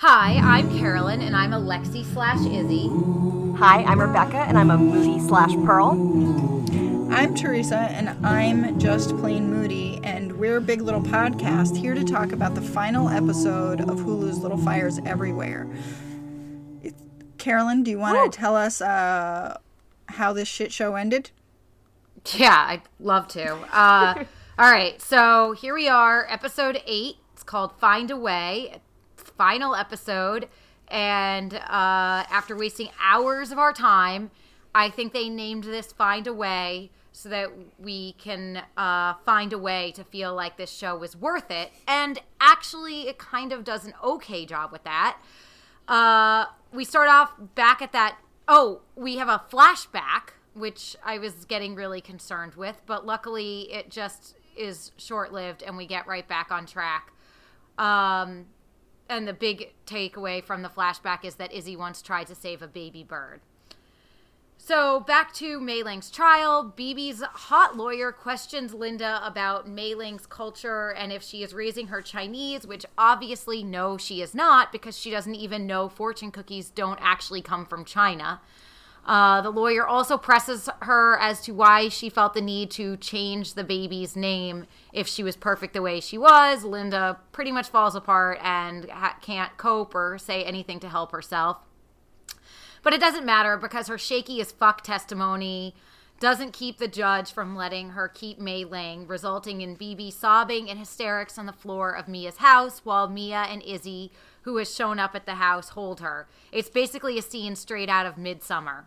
Hi, I'm Carolyn, and I'm a Lexi slash Izzy. Hi, I'm Rebecca, and I'm a Moody slash Pearl. I'm Teresa, and I'm just plain moody, and we're Big Little Podcast here to talk about the final episode of Hulu's Little Fires Everywhere. It's- Carolyn, do you want to tell us uh, how this shit show ended? Yeah, I'd love to. Uh, all right, so here we are, episode eight. It's called Find a Way, final episode. And uh, after wasting hours of our time, I think they named this Find a Way so that we can uh, find a way to feel like this show was worth it. And actually, it kind of does an okay job with that. Uh, we start off back at that. Oh, we have a flashback, which I was getting really concerned with, but luckily it just is short lived and we get right back on track. Um, and the big takeaway from the flashback is that Izzy once tried to save a baby bird. So back to Mei Ling's trial. BB's hot lawyer questions Linda about Mei Ling's culture and if she is raising her Chinese, which obviously no, she is not because she doesn't even know fortune cookies don't actually come from China. Uh, the lawyer also presses her as to why she felt the need to change the baby's name if she was perfect the way she was. Linda pretty much falls apart and ha- can't cope or say anything to help herself. But it doesn't matter because her shaky as fuck testimony doesn't keep the judge from letting her keep Mei Ling, resulting in BB sobbing and hysterics on the floor of Mia's house while Mia and Izzy, who has shown up at the house, hold her. It's basically a scene straight out of Midsummer.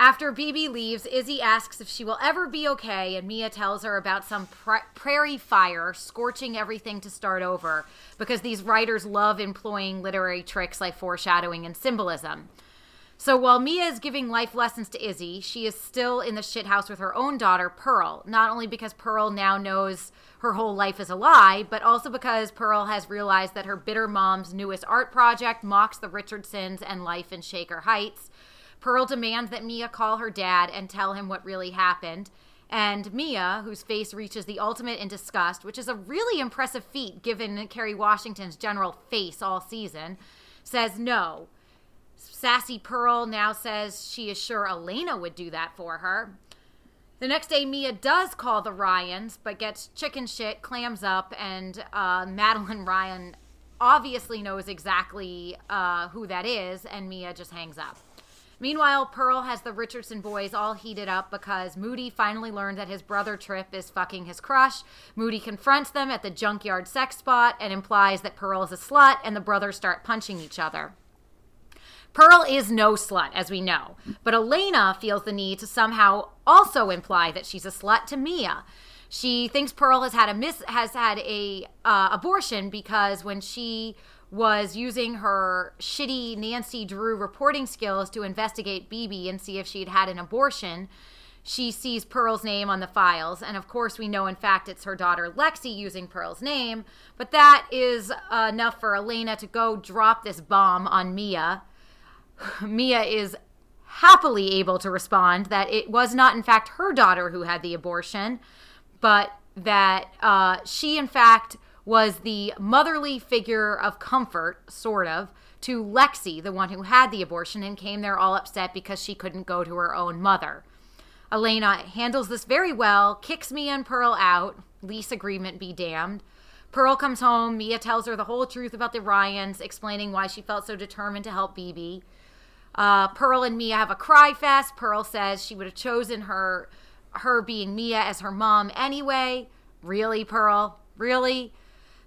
After BB leaves, Izzy asks if she will ever be okay, and Mia tells her about some pra- prairie fire scorching everything to start over because these writers love employing literary tricks like foreshadowing and symbolism. So while Mia is giving life lessons to Izzy, she is still in the shithouse with her own daughter, Pearl. Not only because Pearl now knows her whole life is a lie, but also because Pearl has realized that her bitter mom's newest art project mocks the Richardsons and life in Shaker Heights. Pearl demands that Mia call her dad and tell him what really happened. And Mia, whose face reaches the ultimate in disgust, which is a really impressive feat given Kerry Washington's general face all season, says no. Sassy Pearl now says she is sure Elena would do that for her. The next day, Mia does call the Ryans, but gets chicken shit, clams up, and uh, Madeline Ryan obviously knows exactly uh, who that is, and Mia just hangs up. Meanwhile, Pearl has the Richardson boys all heated up because Moody finally learned that his brother Trip is fucking his crush. Moody confronts them at the junkyard sex spot and implies that Pearl is a slut, and the brothers start punching each other. Pearl is no slut, as we know, but Elena feels the need to somehow also imply that she's a slut to Mia. She thinks Pearl has had a miss has had a uh, abortion because when she was using her shitty Nancy Drew reporting skills to investigate BB and see if she'd had an abortion, she sees Pearl's name on the files. And of course, we know in fact it's her daughter Lexi using Pearl's name. But that is enough for Elena to go drop this bomb on Mia. Mia is happily able to respond that it was not, in fact, her daughter who had the abortion, but that uh, she, in fact, was the motherly figure of comfort, sort of, to Lexi, the one who had the abortion, and came there all upset because she couldn't go to her own mother. Elena handles this very well, kicks Mia and Pearl out, lease agreement be damned. Pearl comes home. Mia tells her the whole truth about the Ryans, explaining why she felt so determined to help BB. Uh, Pearl and Mia have a cry fest. Pearl says she would have chosen her her being Mia as her mom anyway. Really, Pearl? Really?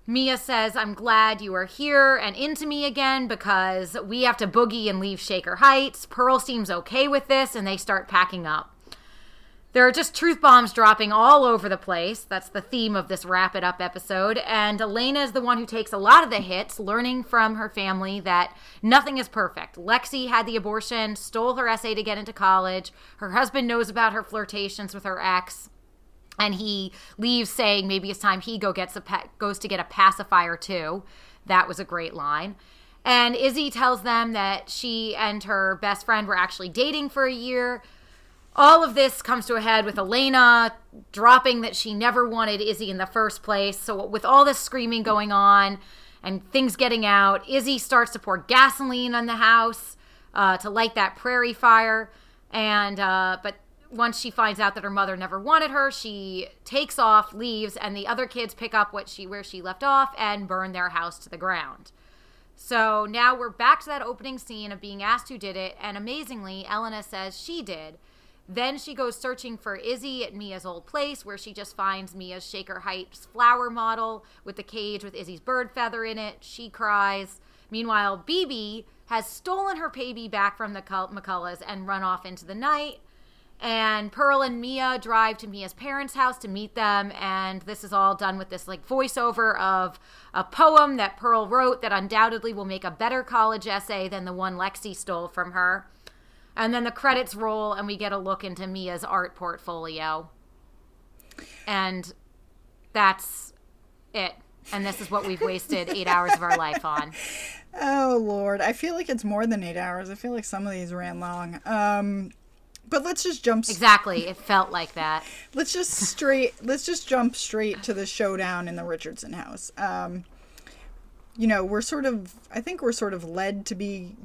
Mia says, I'm glad you are here and into me again because we have to boogie and leave Shaker Heights. Pearl seems okay with this and they start packing up. There are just truth bombs dropping all over the place. That's the theme of this Wrap It Up episode. And Elena is the one who takes a lot of the hits, learning from her family that nothing is perfect. Lexi had the abortion, stole her essay to get into college. Her husband knows about her flirtations with her ex. And he leaves saying maybe it's time he go gets a goes to get a pacifier too. That was a great line. And Izzy tells them that she and her best friend were actually dating for a year all of this comes to a head with Elena dropping that she never wanted Izzy in the first place. So, with all this screaming going on, and things getting out. Izzy starts to pour gasoline on the house uh, to light that prairie fire, and uh, but once she finds out that her mother never wanted her, she takes off, leaves, and the other kids pick up what she where she left off and burn their house to the ground. So now we're back to that opening scene of being asked who did it, and amazingly, Elena says she did. Then she goes searching for Izzy at Mia's old place, where she just finds Mia's Shaker Heights flower model with the cage with Izzy's bird feather in it. She cries. Meanwhile, BB has stolen her baby back from the McCulloughs and run off into the night. And Pearl and Mia drive to Mia's parents' house to meet them. And this is all done with this like voiceover of a poem that Pearl wrote that undoubtedly will make a better college essay than the one Lexi stole from her. And then the credits roll, and we get a look into Mia's art portfolio. And that's it. And this is what we've wasted eight hours of our life on. Oh, Lord. I feel like it's more than eight hours. I feel like some of these ran long. Um, but let's just jump. Exactly. It felt like that. let's just straight. let's just jump straight to the showdown in the Richardson house. Um, you know, we're sort of. I think we're sort of led to be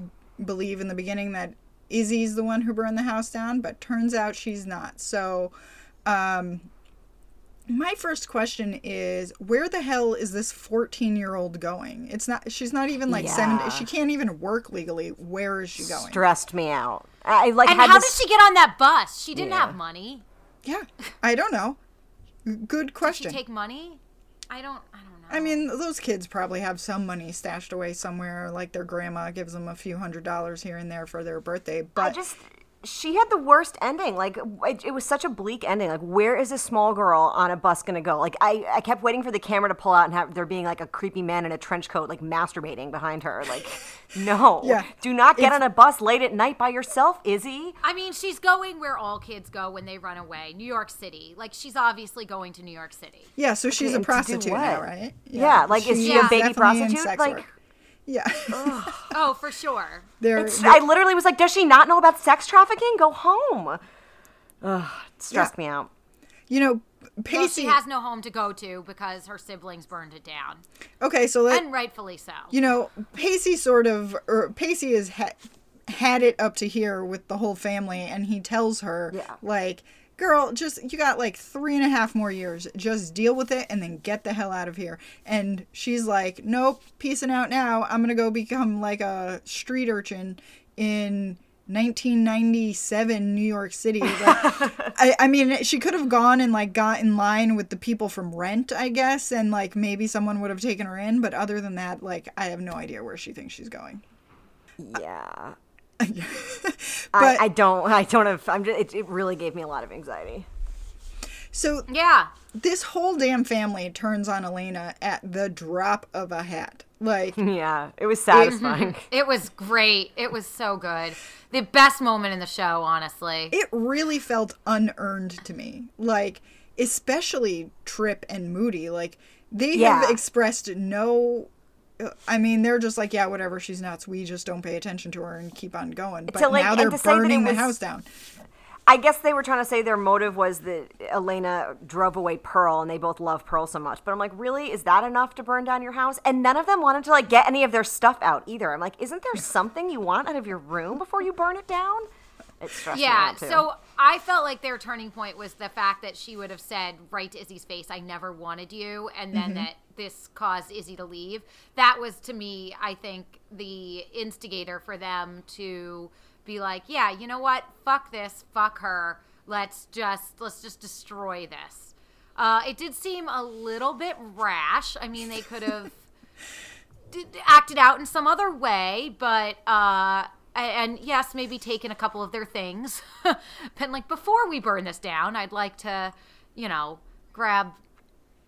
believe in the beginning that Izzy's the one who burned the house down, but turns out she's not. So, um, my first question is where the hell is this 14 year old going? It's not, she's not even like Yeah. 70, she can't even work legally. Where is she going? Stressed me out. I like And had how this, did she get on that bus? She didn't Yeah. have money. Yeah, I don't know. Good Did she question. take money? I don't. I don't know. I mean, those kids probably have some money stashed away somewhere, like their grandma gives them a few hundred dollars here and there for their birthday. I But just she had the worst ending. Like it, it was such a bleak ending. Like where is this small girl on a bus gonna go? Like I, I kept waiting for the camera to pull out and have there being like a creepy man in a trench coat like masturbating behind her. Like no, Yeah. do not get It's- on a bus late at night by yourself, Izzy. I mean, she's going where all kids go when they run away, New York City. Like she's obviously going to New York City. yeah, so she's a and to do prostitute now, right? Yeah, like, is she a baby definitely in prostitute? sex Like- work. Yeah, Oh, for sure. they're, It's, I literally was like, does she not know about sex trafficking? Go home. Ugh, it stressed Yeah. me out. you know, Well, Pacey. she has no home to go to because her siblings burned it down, okay, so let, and rightfully so. you know, Pacey sort of, or Pacey has ha- had it up to here with the whole family, and he tells her, Yeah. like, girl, just, you got like three and a half more years. Just deal with it and then get the hell out of here. And she's like, nope, peacing out now. I'm going to go become like a street urchin in 1997 New York City. Like, I, I mean, she could have gone and like got in line with the people from Rent, I guess, and like maybe someone would have taken her in. But other than that, like, I have no idea where she thinks she's going. Yeah. but I, I don't. I don't have. I'm just. It, it really gave me a lot of anxiety. so yeah, this whole damn family turns on Elena at the drop of a hat. Like, Yeah, it was satisfying. it was great. It was so good. The best moment in the show, honestly. it really felt unearned to me. Like, especially Trip and Moody. Like, they have expressed no. I mean, they're just like, yeah, whatever. She's nuts. We just don't pay attention to her and keep on going. But To, like, now they're to say that it burning the was- house down. I guess they were trying to say their motive was that Elena drove away Pearl, and they both love Pearl so much. But I'm like, really, is that enough to burn down your house? And none of them wanted to like get any of their stuff out either. I'm like, isn't there something you want out of your room before you burn it down? It stressed me Yeah, out too. so I felt like their turning point was the fact that she would have said right to Izzy's face, I never wanted you, and then mm-hmm. that this caused Izzy to leave. That was to me, I think, the instigator for them to be like, Yeah, you know what? Fuck this, fuck her. Let's just let's just destroy this. Uh, it did seem a little bit rash. I mean, they could have acted out in some other way, but uh, and yes, maybe taken a couple of their things. but like before we burn this down, I'd like to, you know, grab.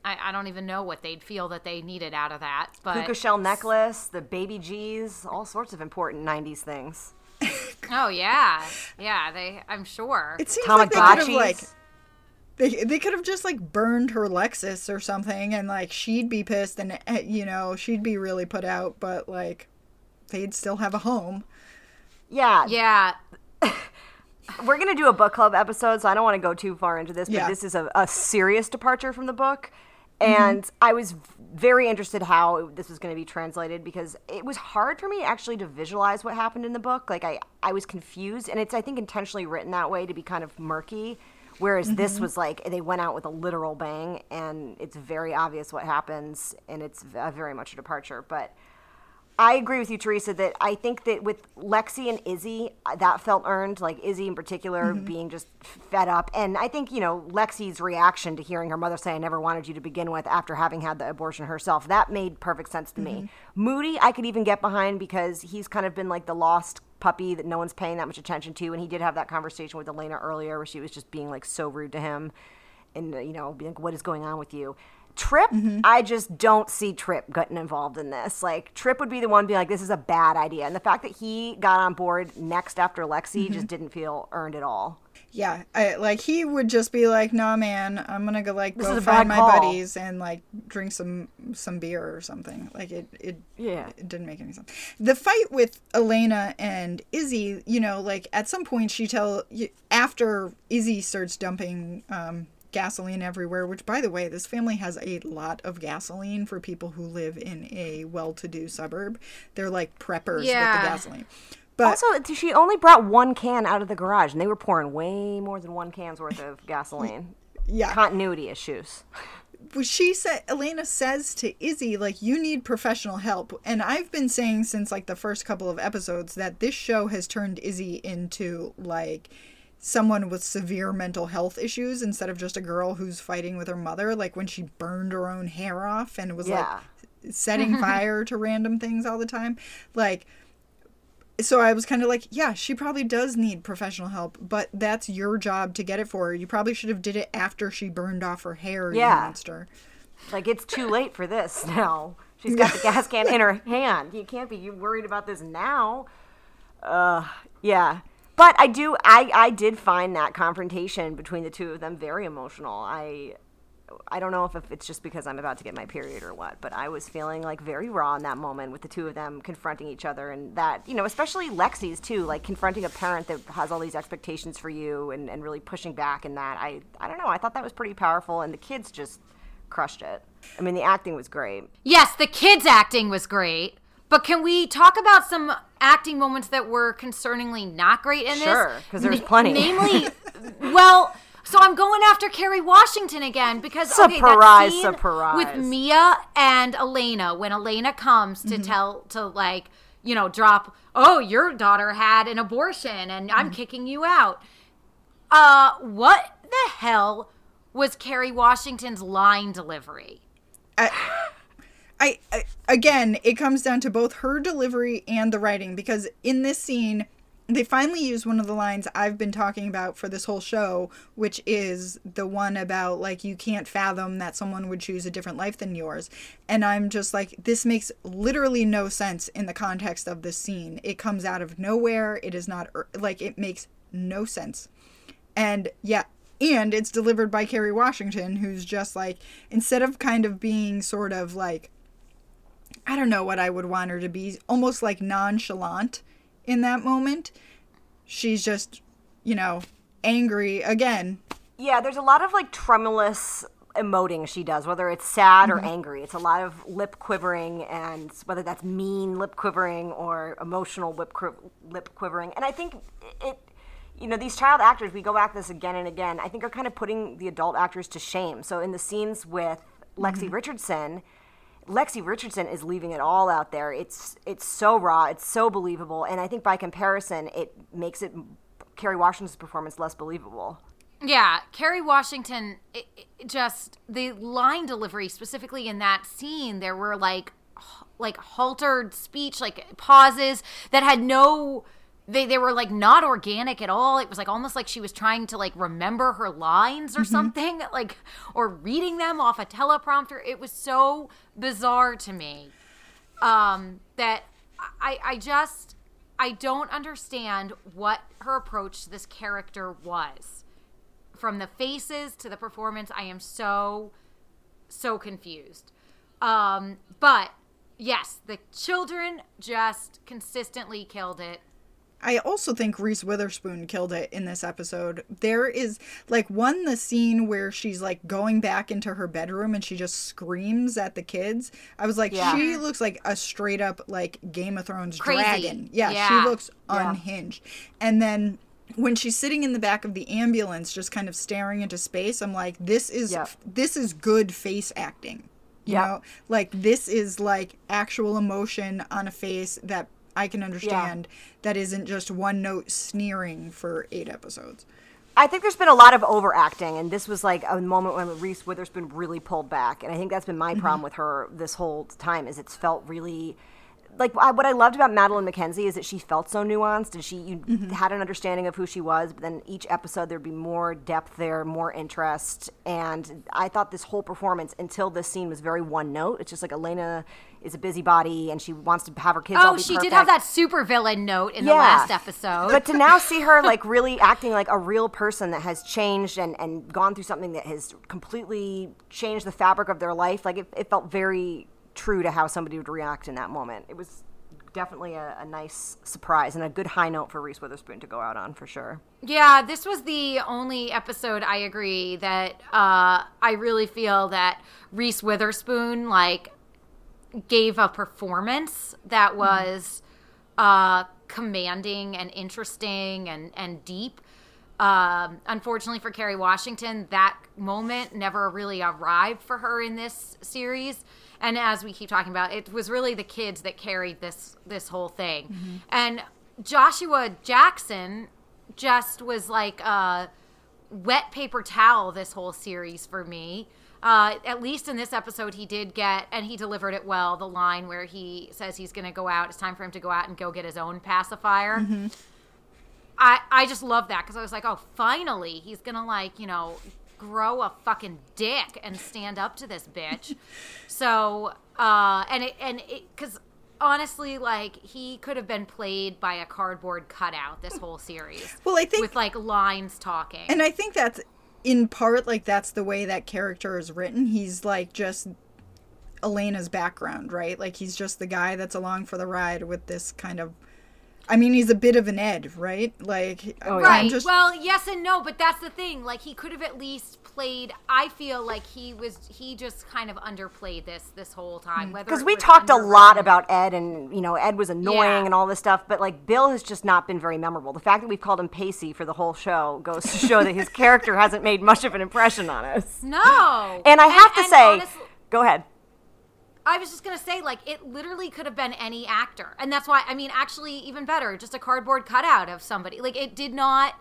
I, I don't even know what they'd feel that they needed out of that, but Puka shell necklace, the baby G's, all sorts of important '90s things. oh yeah, yeah, they. I'm sure. It seems like they could have like they, they could have just like burned her Lexus or something, and like she'd be pissed, and eh, you know she'd be really put out, but like they'd still have a home. yeah, yeah, we're gonna do a book club episode, so I don't want to go too far into this, but Yeah. this is a, a serious departure from the book. Mm-hmm. And I was very interested how this was going to be translated because it was hard for me actually to visualize what happened in the book. Like I, I was confused, and it's I think intentionally written that way to be kind of murky. Whereas this mm-hmm. was like they went out with a literal bang, and it's very obvious what happens, and it's very much a departure. But I agree with you, Teresa, that I think that with Lexi and Izzy, uh, that felt earned. Like Izzy in particular being just fed up. And I think, you know, Lexi's reaction to hearing her mother say, I never wanted you to begin with after having had the abortion herself, that made perfect sense to me. Moody, I could even get behind because he's kind of been like the lost puppy that no one's paying that much attention to. And he did have that conversation with Elena earlier where she was just being like so rude to him and, uh, you know, being like, what is going on with you? Trip, I just don't see Trip getting involved in this. Like Trip would be the one being like, "This is a bad idea," and the fact that he got on board next after Lexi just didn't feel earned at all. Yeah, I, like he would just be like, "Nah, man, I'm gonna go like This go find my call." buddies and like drink some some beer or something." Like it, it, Yeah. it didn't make any sense. The fight with Elena and Izzy, you know, like at some point she tell after Izzy starts dumping um, gasoline everywhere. Which, by the way, this family has a lot of gasoline for people who live in a well-to-do suburb. They're like preppers Yeah. with the gasoline. But Also, she only brought one can out of the garage, and they were pouring way more than one can's worth of gasoline. yeah, Continuity issues. She said Elena says to Izzy like you need professional help and I've been saying since like the first couple of episodes that this show has turned Izzy into like someone with severe mental health issues instead of just a girl who's fighting with her mother like when she burned her own hair off and was Yeah. like setting fire to random things all the time like so I was kind of like, yeah, she probably does need professional help, but that's your job to get it for her. You probably should have did it after she burned off her hair, you Yeah. monster. Like it's too late for this now. She's got the gas can in her hand. You can't be worried about this now. Uh, yeah. But I do. I I did find that confrontation between the two of them very emotional. I I don't know if, it's just because I'm about to get my period or what, but I was feeling like very raw in that moment with the two of them confronting each other and that, you know, especially Lexi's too, like confronting a parent that has all these expectations for you and, and really pushing back in that. I, I don't know. I thought that was pretty powerful and the kids just crushed it. I mean, the acting was great. Yes, the kids' acting was great. But can we talk about some acting moments that were concerningly not great in this? Sure, 'cause there's Na- plenty. Namely, well, so I'm going after Kerry Washington again because okay, that Surprise, scene surprise. with Mia and Elena when Elena comes Mm-hmm. to tell to like you know drop oh your daughter had an abortion and Mm-hmm. I'm kicking you out. Uh, what the hell was Kerry Washington's line delivery? I, I again, it comes down to both her delivery and the writing because in this scene, they finally use one of the lines I've been talking about for this whole show, which is the one about like you can't fathom that someone would choose a different life than yours. And I'm just like this makes literally no sense in the context of this scene. It comes out of nowhere. It is not er- like it makes no sense. And yeah, and it's delivered by Kerry Washington, who's just like, instead of kind of being sort of like, I don't know what I would want her to be, almost like nonchalant in that moment, she's just, you know, angry again. Yeah, there's a lot of like tremulous emoting she does, whether it's sad or mm-hmm. angry. It's a lot of lip quivering, and whether that's mean lip quivering or emotional lip lip quivering. And I think it, you know, these child actors, we go back to this again and again. I think are kind of putting the adult actors to shame. So in the scenes with Lexi mm-hmm. Richardson. Lexi Richardson is leaving it all out there. It's it's so raw, it's so believable, and I think by comparison, it makes it Kerry Washington's performance less believable. Yeah, Kerry Washington, it, it just the line delivery specifically in that scene, there were like like haltered speech, like pauses that had no they they were like not organic at all. It was like almost like she was trying to like remember her lines or something, like or reading them off a teleprompter. It was so bizarre to me um, that I I just I don't understand what her approach to this character was. From the faces to the performance, I am so so confused. Um, but yes, the children just consistently killed it. I also think Reese Witherspoon killed it in this episode. There is like one the scene where she's like going back into her bedroom and she just screams at the kids. I was like, Yeah. she looks like a straight up like Game of Thrones Crazy. dragon. Yeah, Yeah. she looks unhinged. And then when she's sitting in the back of the ambulance just kind of staring into space, I'm like, this is Yep. this is good face acting. You Yep. know, like this is like actual emotion on a face that I can understand that isn't just one note sneering for eight episodes. I think there's been a lot of overacting, and this was like a moment when Reese Witherspoon really pulled back, and I think that's been my mm-hmm. problem with her this whole time. Is it's felt really like I, what I loved about Madeline Mackenzie is that she felt so nuanced, and she you mm-hmm. had an understanding of who she was. But then each episode there'd be more depth there, more interest, and I thought this whole performance until this scene was very one note. It's just like Elena is a busybody, and she wants to have her kids. all Oh, she did have that super villain note in the last episode. But to now see her like really acting like a real person that has changed and, and gone through something that has completely changed the fabric of their life, like it, it felt very true to how somebody would react in that moment. It was definitely a, a nice surprise and a good high note for Reese Witherspoon to go out on for sure. Yeah, this was the only episode I agree that uh, I really feel that Reese Witherspoon like gave a performance that was uh, commanding and interesting and and deep. Um, unfortunately for Kerry Washington, that moment never really arrived for her in this series. And as we keep talking about, it was really the kids that carried this this whole thing. And Joshua Jackson just was like a wet paper towel this whole series for me. Uh, at least in this episode, he did get, and he delivered it well. The line where he says he's going to go out. It's time for him to go out and go get his own pacifier. I I just love that because I was like, oh, finally, he's gonna like you know grow a fucking dick and stand up to this bitch. so uh, and it and it because honestly, like he could have been played by a cardboard cutout this whole series. Well, I think- with like lines talking. And I think that's in part like that's the way that character is written. He's like just Elena's background, right? Like he's just the guy that's along for the ride with this kind of I mean, he's a bit of an Ed, right? Like, oh, I'm Right. just- Well, yes and no, but that's the thing. Like he could have at least played. I feel like he was. He just kind of underplayed this this whole time. Hmm. Because we was talked a lot about Ed, and you know Ed was annoying Yeah. and all this stuff, but like Bill has just not been very memorable. The fact that we've called him Pacey for the whole show goes to show that his character hasn't made much of an impression on us. No. And I have to and say, honestly- go ahead. I was just gonna say, like, it literally could have been any actor, and that's why I mean, actually, even better, just a cardboard cutout of somebody. Like, it did not.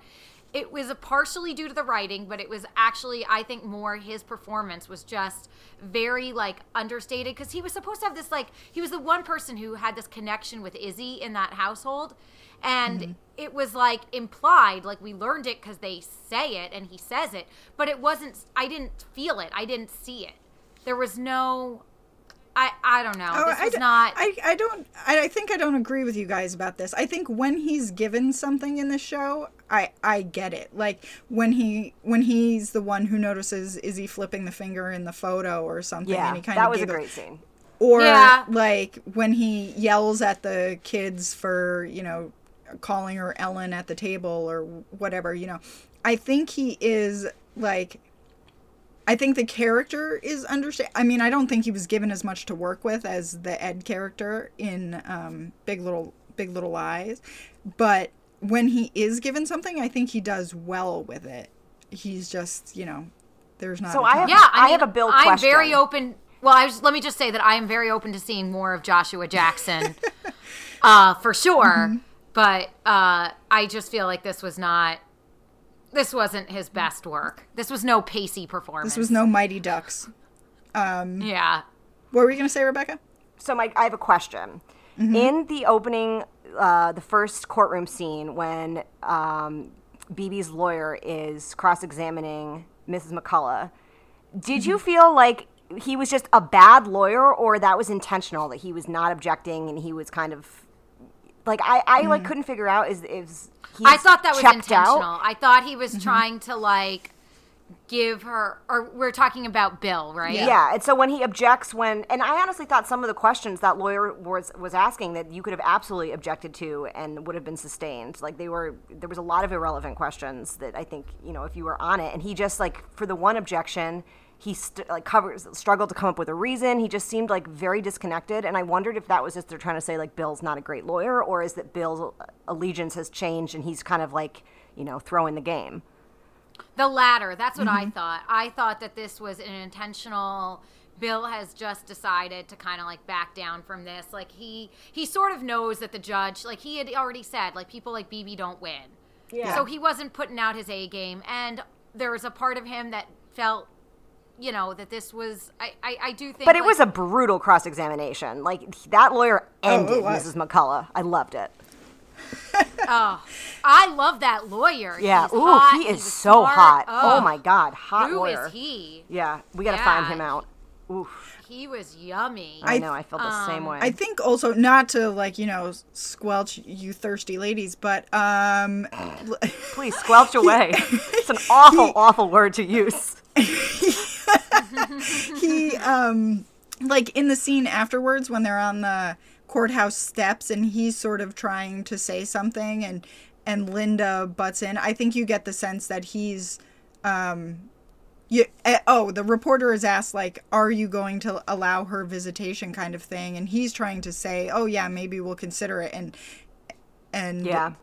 It was a partially due to the writing, but it was actually, I think, more his performance was just very like understated because he was supposed to have this like he was the one person who had this connection with Izzy in that household, and mm-hmm. it was like implied, like we learned it because they say it and he says it, but it wasn't. I didn't feel it. I didn't see it. There was no. I, I don't know. Oh, this I d- not. I, I don't. I, I think I don't agree with you guys about this. I think when he's given something in the show, I I get it. Like when he when he's the one who notices is he flipping the finger in the photo or something, Yeah, and he kind that of was a great scene. Or Yeah. like when he yells at the kids for you know calling her Ellen at the table or whatever. You know, I think he is like I think the character is understand. I mean, I don't think he was given as much to work with as the Ed character in um, Big Little Big Little Lies, but when he is given something, I think he does well with it. He's just, you know, there's not. So a I ton- have- yeah, I, I have a Bill I'm question. very open. Well, I was, let me just say that I am very open to seeing more of Joshua Jackson, uh, for sure. Mm-hmm. But uh, I just feel like this was not. This wasn't his best work. This was no pacey performance. This was no Mighty Ducks. Yeah. What were you going to say, Rebecca? So, Mike, I have a question. Mm-hmm. In the opening, uh, the first courtroom scene when um, BB's lawyer is cross-examining Mrs. McCullough, did Mm-hmm. you feel like he was just a bad lawyer, or that was intentional? That he was not objecting and he was kind of like I, I like couldn't figure out is is he Mm. I thought that was intentional. out? I thought he was Mm-hmm. trying to like give her or we're talking about Bill, right? Yeah. and so when he objects, when and I honestly thought some of the questions that lawyer was was asking that you could have absolutely objected to and would have been sustained. Like they were, there was a lot of irrelevant questions that I think you know if you were on it, and he just like for the one objection. He st- like covers struggled to come up with a reason. He just seemed like very disconnected, and I wondered if that was just they're trying to say like Bill's not a great lawyer, or is that Bill's uh, allegiance has changed and he's kind of like you know throwing the game. The latter. That's what I mm-hmm. thought. I thought that this was an intentional. Bill has just decided to kind of like back down from this. Like he he sort of knows that the judge, like he had already said, like people like BB don't win. Yeah. So he wasn't putting out his A game, and there was a part of him that felt, you know, that this was. I I, I do think. But it like- was a brutal cross examination. Like that lawyer ended it was. Mrs. McCullough. I loved it. Oh, I love that lawyer. Yeah. He's Ooh, hot, he is he's so smart. hot. Oh, Oh my god, hot Who lawyer. is he? Yeah, we got to Yeah. find him out. Oof. He was yummy. I, I- know. I felt the same way. I think also not to like you know squelch you thirsty ladies, but um, Please squelch away. it's an awful, awful word to use. he um like in the scene afterwards when they're on the courthouse steps and he's sort of trying to say something and and Linda butts in. I think you get the sense that he's um you, eh, oh, the reporter is asked like, "Are you going to allow her visitation?" kind of thing, and he's trying to say, "Oh yeah, maybe we'll consider it." And and Yeah.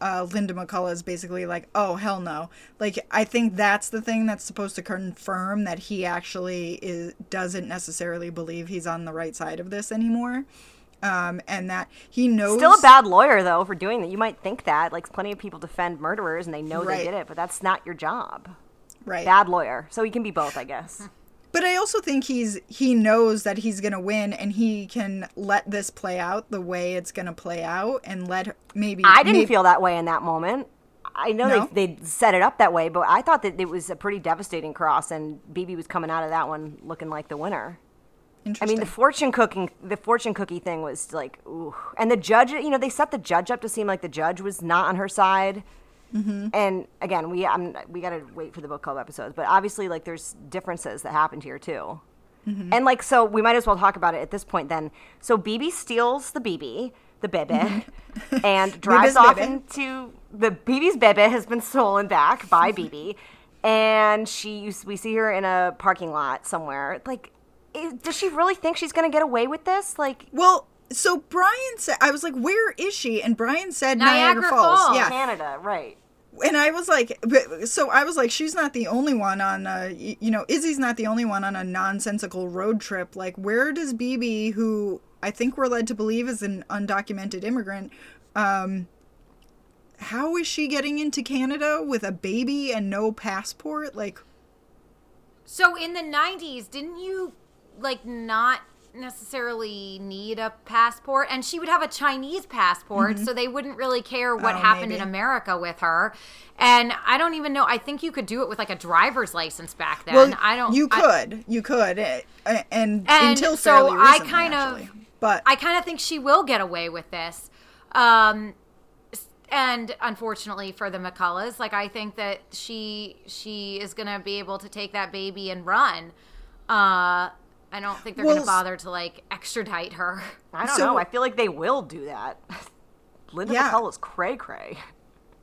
Uh, Linda McCullough is basically like, "Oh hell no!" Like I think that's the thing that's supposed to confirm that he actually is doesn't necessarily believe he's on the right side of this anymore, um, and that he knows. Still a bad lawyer though for doing that. You might think that. Like plenty of people defend murderers and they know Right. they did it, but that's not your job. right. Bad lawyer. So he can be both, I guess. But I also think he's he knows that he's gonna win, and he can let this play out the way it's gonna play out, and let maybe I didn't maybe- feel that way in that moment. I know No? they they set it up that way, but I thought that it was a pretty devastating cross, and BB was coming out of that one looking like the winner. I mean, the fortune cooking, the fortune cookie thing was like, ooh. And the judge, you know, they set the judge up to seem like the judge was not on her side. Mm-hmm. And again, we I'm, we got to wait for the book club episodes, but obviously, like, there's differences that happened here too. Mm-hmm. And like, so we might as well talk about it at this point. Then, so BB steals the BB, the bebe, and drives off bebe. into the BB's bebe has been stolen back by BB, and she we see her in a parking lot somewhere. Like, is, does she really think she's gonna get away with this? Like, well, so Brian said, I was like, "Where is she?" And Brian said, Niagara "Niagara, Falls." Falls. Yeah, Canada, right? And I was like, so I was like, she's not the only one on, y- you know, Izzy's not the only one on a nonsensical road trip. Like, where does BB, who I think we're led to believe is an undocumented immigrant, um, how is she getting into Canada with a baby and no passport? Like, So in the 90s, didn't you like not necessarily need a passport and she would have a Chinese passport so they wouldn't really care what Oh, happened maybe. in America with her. And I don't even know, I think you could do it with like a driver's license back then. well, I don't You I- could, you could, eh, eh, and, And until so fairly I recently, kind of- but I kind of think she will get away with this. Um, and unfortunately for the McCulloughs, like I think that she she is gonna be able to take that baby and run. Uh, I don't think they're Well, gonna bother to like extradite her. I don't So- know. I feel like they will do that. Linda Yeah. McCullough's cray cray.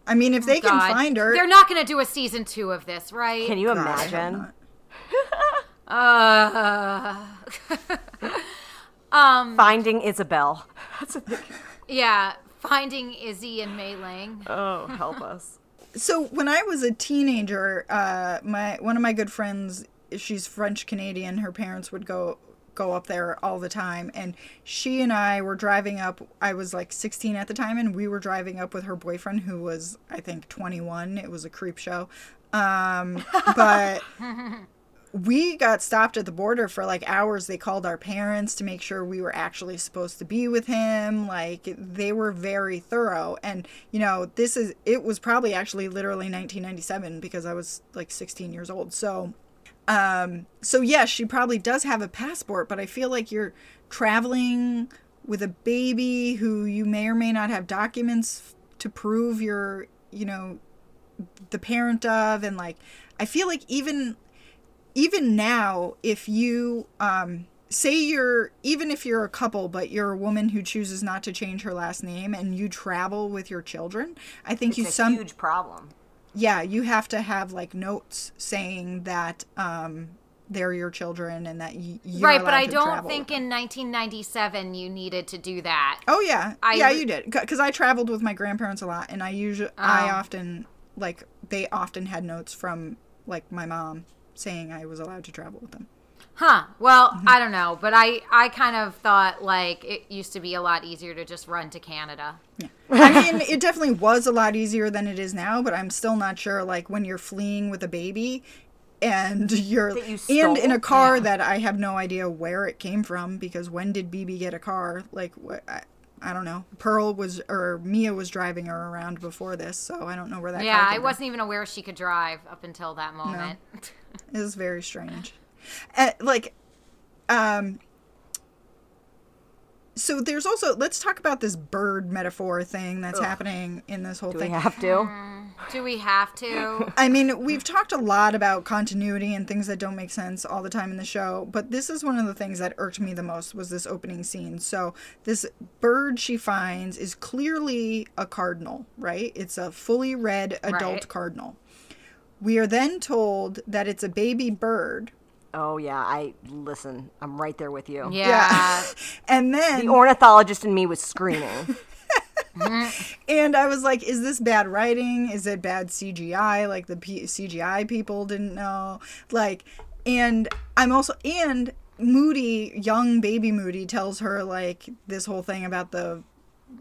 I mean, if they can Oh, find her, They're not gonna do a season two of this, right? Can you God, imagine? not. Uh, Finding Isabel. That's a big. yeah, finding Izzy and Mei Ling. Oh, help us. so when I was a teenager, uh, my one of my good friends, she's French Canadian. Her parents would go go up there all the time, and she and I were driving up. I was like 16 at the time, and we were driving up with her boyfriend, who was I think 21. It was a creep show, um, but. we got stopped at the border for like hours. They called our parents to make sure we were actually supposed to be with him. Like they were very thorough. And you know, this is it was probably actually literally 1997 because I was like 16 years old. So um so yes, she probably does have a passport, but I feel like you're traveling with a baby who you may or may not have documents to prove you're, you know, the parent of and like I feel like even even now, if you um, say you're even if you're a couple, but you're a woman who chooses not to change her last name and you travel with your children, I think you It's a some huge problem. Yeah you have to have like notes saying that um, they're your children and that y- you're right, but I don't think in 1997 you needed to do that. Oh yeah, I yeah, you did because I traveled with my grandparents a lot, and I usually I Oh. often like they often had notes from like my mom saying I was allowed to travel with them. Huh. Well, Mm-hmm. I don't know, but I I kind of thought like it used to be a lot easier to just run to Canada. I mean, it definitely was a lot easier than it is now, but I'm still not sure. Like when you're fleeing with a baby, and you're you and in a car that I have no idea where it came from because when did BB get a car? Like what? I, I don't know. Pearl was or Mia was driving her around before this, so I don't know where that. Yeah, car I came from. wasn't even aware she could drive up until that moment. It was very strange. Uh, like, um, so there's also let's talk about this bird metaphor thing that's happening in this whole thing. Do we have to? Do we have to? I mean, we've talked a lot about continuity and things that don't make sense all the time in the show, but this is one of the things that irked me the most was this opening scene. So, this bird she finds is clearly a cardinal, right? It's a fully red adult Right. cardinal. We are then told that it's a baby bird. Oh yeah, I listen. I'm right there with you. Yeah. And then The ornithologist in me was screaming. And I was like, is this bad writing? Is it bad CGI? Like the P- CGI people didn't know. Like, and I'm also, and Moody, young baby Moody, tells her like this whole thing about the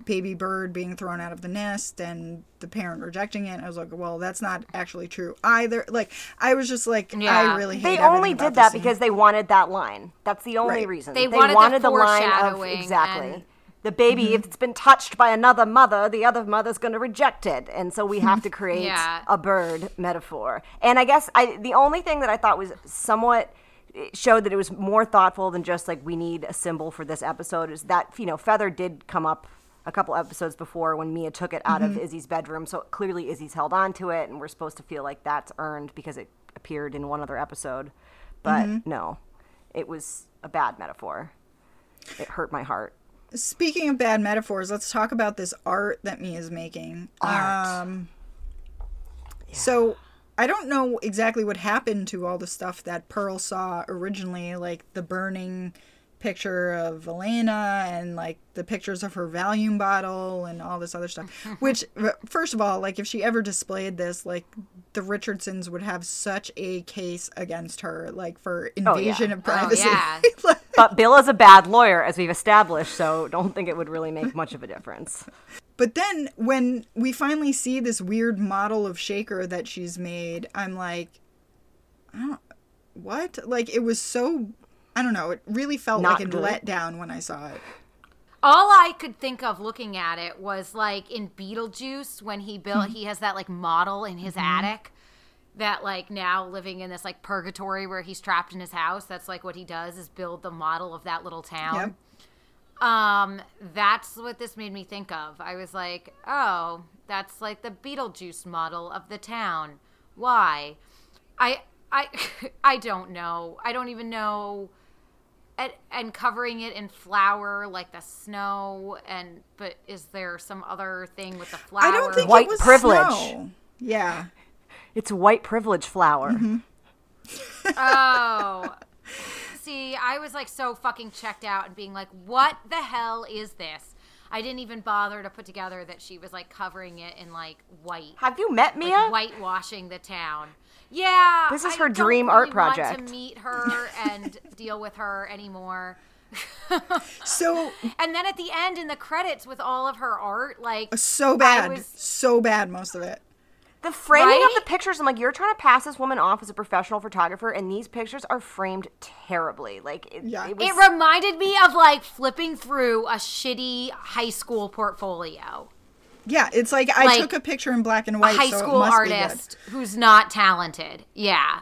baby bird being thrown out of the nest and the parent rejecting it. I was like, well, that's not actually true either. Like, I was just like, Yeah. I really hate They only did that because they wanted that line. That's the only Right. reason. They wanted the the line of exactly. and- The baby, Mm-hmm. if it's been touched by another mother, the other mother's going to reject it, and so we have to create Yeah. a bird metaphor. And I guess I the only thing that I thought was somewhat it showed that it was more thoughtful than just like we need a symbol for this episode is that you know feather did come up a couple episodes before when Mia took it out Mm-hmm. of Izzy's bedroom so clearly Izzy's held on to it and we're supposed to feel like that's earned because it appeared in one other episode but Mm-hmm. no it was a bad metaphor it hurt my heart Speaking of bad metaphors, let's talk about this art that Mia's making. Art. Um, So I don't know exactly what happened to all the stuff that Pearl saw originally, like the burning picture of Elena and like the pictures of her Valium bottle and all this other stuff. Which, uh, first of all, like if she ever displayed this, like the Richardsons would have such a case against her, like for Oh, yeah. invasion of Oh, privacy. yeah. but Bill is a bad lawyer as we've established so don't think it would really make much of a difference But then when we finally see this weird model of Shaker that she's made, I'm like, I don't, what? Like it was so, I don't know. It really felt Not like a good. letdown when I saw it. All I could think of looking at it was like in Beetlejuice when he built Mm-hmm. he has that like model in his attic that like now living in this like purgatory where he's trapped in his house. That's like what he does is build the model of that little town. Yep. Um, that's what this made me think of. I was like, oh, that's like the Beetlejuice model of the town. Why? I I I don't know. I don't even know. And, and covering it in flour like the snow and but is there some other thing with the flour? I don't think White it was privilege. snow. Yeah. it's white privilege flower Mm-hmm. Oh. See, I was like so fucking checked out and being like, what the hell is this? I didn't even bother to put together that she was like covering it in like white. have you met Mia like whitewashing the town. Yeah, This is I her don't dream art really want project. to meet her and deal with her anymore. So And then at the end, in the credits, with all of her art, like so bad, was- so bad. Most of it. the framing Right? of the pictures i'm like you're trying to pass this woman off as a professional photographer and these pictures are framed terribly like it, Yeah. it was it reminded me of like flipping through a shitty high school portfolio. Yeah, it's like I Like, took a picture in black and A white. high so school must be good. artist who's not talented. Yeah.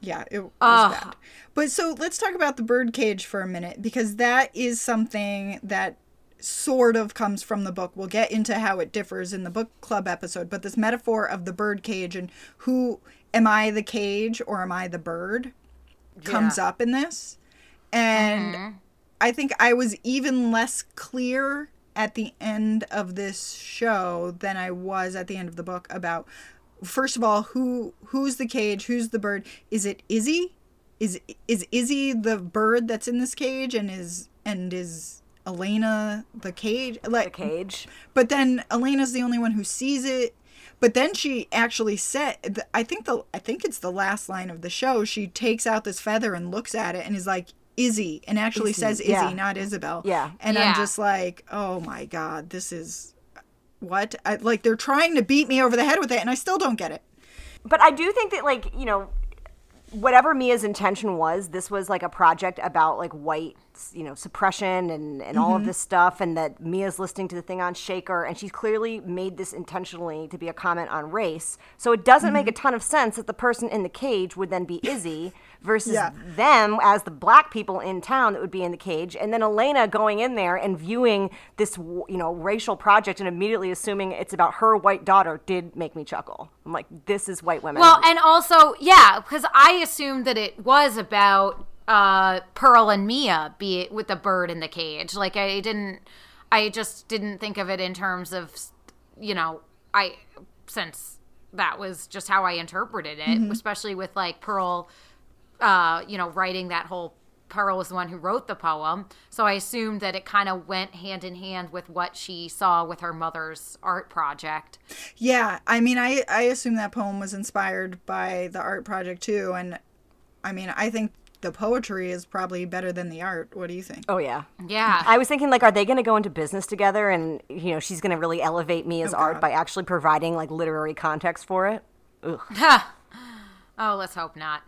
Yeah, it was Ugh. bad. But so let's talk about the birdcage for a minute because that is something that sort of comes from the book. We'll get into how it differs in the book club episode, but this metaphor of the birdcage and who am I the cage or am I the bird comes up in this. And mm-hmm. I think I was even less clear at the end of this show than I was at the end of the book about first of all who who's the cage, who's the bird? Is it Izzy? Is is Izzy the bird that's in this cage and is and is Elena the cage? Like The cage. but then Elena's the only one who sees it. But then she actually said, I think the I think it's the last line of the show. She takes out this feather and looks at it and is like Izzy, and actually Izzy, says Izzy, yeah. not Isabel. Yeah. And Yeah. I'm just like, oh my god, this is what? I, like they're trying to beat me over the head with it, and I still don't get it. But I do think that, like, you know, whatever Mia's intention was, this was like a project about like white, you know, suppression and, and all of mm-hmm. this stuff, and that Mia's listening to the thing on Shaker, and she's clearly made this intentionally to be a comment on race. So it doesn't make a mm-hmm. ton of sense that the person in the cage would then be Izzy versus Yeah. them as the black people in town that would be in the cage, and then Elena going in there and viewing this, you know, racial project and immediately assuming it's about her white daughter did make me chuckle. I'm like, this is white women. Well, and also, yeah, because I assumed that it was about uh, Pearl and Mia, be it with the bird in the cage. Like I didn't, I just didn't think of it in terms of, you know, I since that was just how I interpreted it, especially with like Pearl, uh, you know, writing that whole. Pearl was the one who wrote the poem, so I assumed that it kind of went hand in hand with what she saw with her mother's art project. Yeah, I mean, I I assume that poem was inspired by the art project too, and I mean, I think the poetry is probably better than the art. What do you think? oh yeah. Yeah, I was thinking like, are they going to go into business together, and you know, she's going to really elevate Mia's Oh, art God. by actually providing like literary context for it. Oh, let's hope not.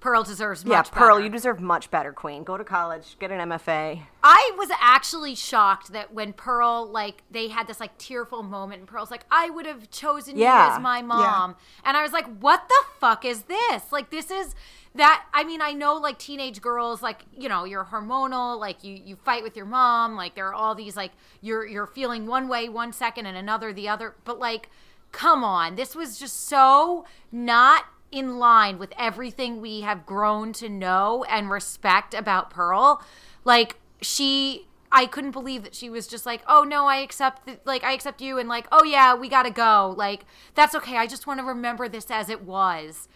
Pearl deserves much yeah, Pearl, better. you deserve much better, Queen. Go to college, get an MFA. I was actually shocked that when Pearl, like, they had this, like, tearful moment, and Pearl's like, I would have chosen Yeah. you as my mom. And I was like, what the fuck is this? Like, this is that, I mean, I know, like, teenage girls, like, you know, you're hormonal, like, you, you fight with your mom, like, there are all these, like, you're, you're feeling one way one second and another the other. But, like, come on. This was just so not in line with everything we have grown to know and respect about Pearl. Like she I couldn't believe that she was just like, "Oh no, I accept th- like I accept you," and like, "Oh yeah, we gotta go." Like that's okay. I just want to remember this as it was,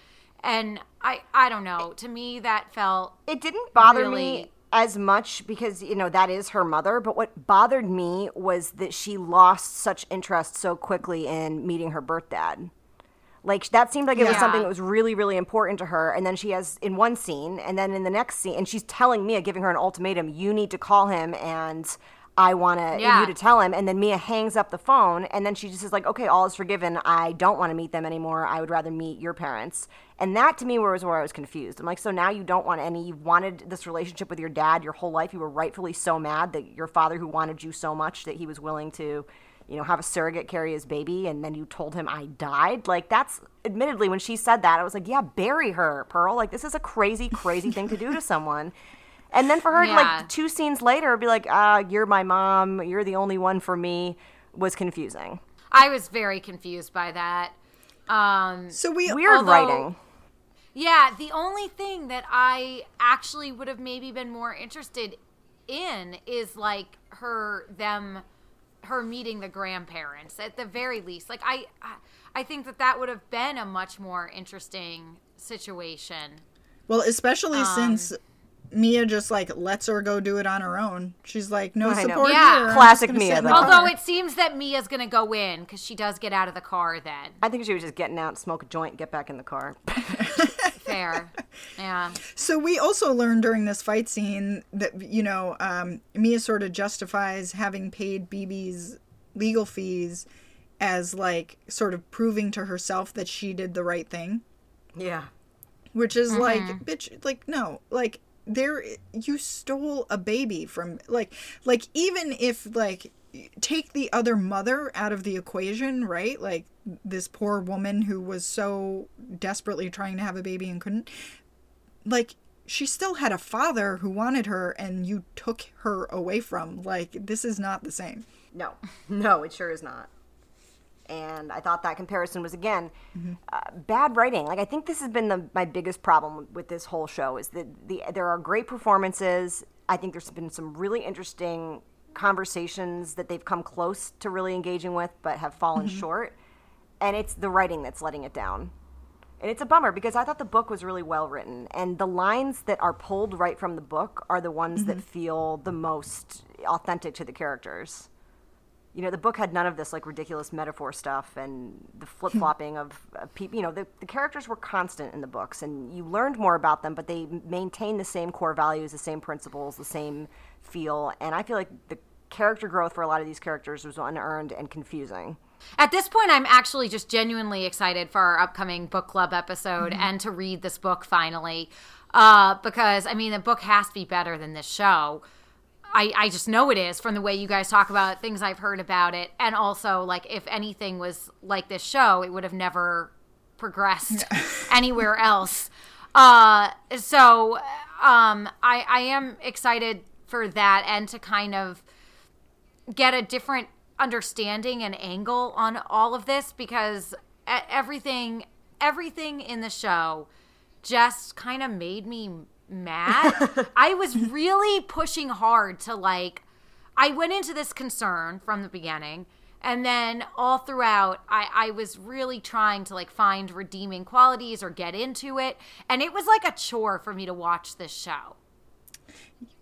and I I don't know. To me, that felt It didn't bother Really- me as much because you know that is her mother, but what bothered me was that she lost such interest so quickly in meeting her birth dad. Like that seemed like it was something that was really, really important to her. And then she has in one scene, and then in the next scene, and she's telling Mia, giving her an ultimatum: "You need to call him, and I want to Yeah. you to tell him." And then Mia hangs up the phone, and then she just is like, "Okay, all is forgiven. I don't want to meet them anymore. I would rather meet your parents." And that to me was where I was confused. I'm like, so now you don't want any? You wanted this relationship with your dad your whole life. You were rightfully so mad that your father, who wanted you so much, that he was willing to you know, have a surrogate carry his baby, and then you told him I died. Like, that's admittedly, when she said that, I was like, yeah, bury her, Pearl. Like, this is a crazy, crazy thing to do to someone. And then for her to, Yeah. like, two scenes later, be like, ah, you're my mom, you're the only one for me, was confusing. I was very confused by that. Um So we Weird Although- writing. Yeah, the only thing that I actually would have maybe been more interested in is like her them her meeting the grandparents at the very least. Like I I- I think that that would have been a much more interesting situation. well, especially Um, since Mia just like lets her go do it on her own. She's like, no I support Yeah. here. I'm Classic Mia, in the though. Although it seems that Mia's going to go in cuz she does get out of the car then. I think she was just getting out, smoke a joint, get back in the car. Fair. Yeah. So we also learned during this fight scene that you know um, Mia sort of justifies having paid BB's legal fees as like sort of proving to herself that she did the right thing, yeah. which is Mm-hmm. like bitch, like no, like there you stole a baby from like like even if like take the other mother out of the equation, right? Like this poor woman who was so desperately trying to have a baby and couldn't. Like she still had a father who wanted her and you took her away from. Like this is not the same. No, no, it sure is not. And I thought that comparison was again mm-hmm. uh, bad writing. Like I think this has been the, my biggest problem with this whole show is that the there are great performances. I think there's been some really interesting conversations that they've come close to really engaging with, but have fallen mm-hmm. short. And it's the writing that's letting it down. And it's a bummer because I thought the book was really well written. And the lines that are pulled right from the book are the ones mm-hmm. that feel the most authentic to the characters. You know, the book had none of this like ridiculous metaphor stuff and the flip flopping of, of people. You know, the, the characters were constant in the books and you learned more about them, but they maintained the same core values, the same principles, the same feel. And I feel like the character growth for a lot of these characters was unearned and confusing. At this point, I'm actually just genuinely excited for our upcoming book club episode and to read this book finally. Uh, because, I mean, the book has to be better than this show. I, I just know it is from the way you guys talk about it, things I've heard about it. And also, like, if anything was like this show, it would have never progressed anywhere else. Uh, so um, I, I am excited for that and to kind of get a different understanding and angle on all of this because everything everything in the show just kind of made me mad. I was really pushing hard to like I went into this concern from the beginning and then all throughout I, I was really trying to like find redeeming qualities or get into it and it was like a chore for me to watch this show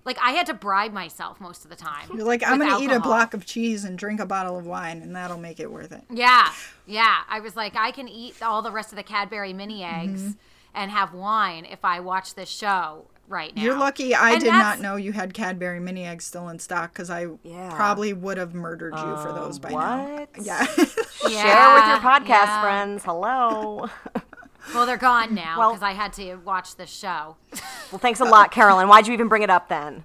like i had to bribe myself most of the time You're like, I'm going to eat a block of cheese and drink a bottle of wine, and that'll make it worth it. Yeah, yeah. I was like, I can eat all the rest of the Cadbury mini eggs Mm-hmm. And have wine if I watch this show right now. You're lucky I And did not know you had Cadbury mini eggs still in stock because I Yeah. probably would have murdered you for those um, by now. What? Yeah. Share with your podcast yeah. friends. Hello. Well, they're gone now Well- because I had to watch this show. well, thanks a lot, Carolyn. Why'd you even bring it up then?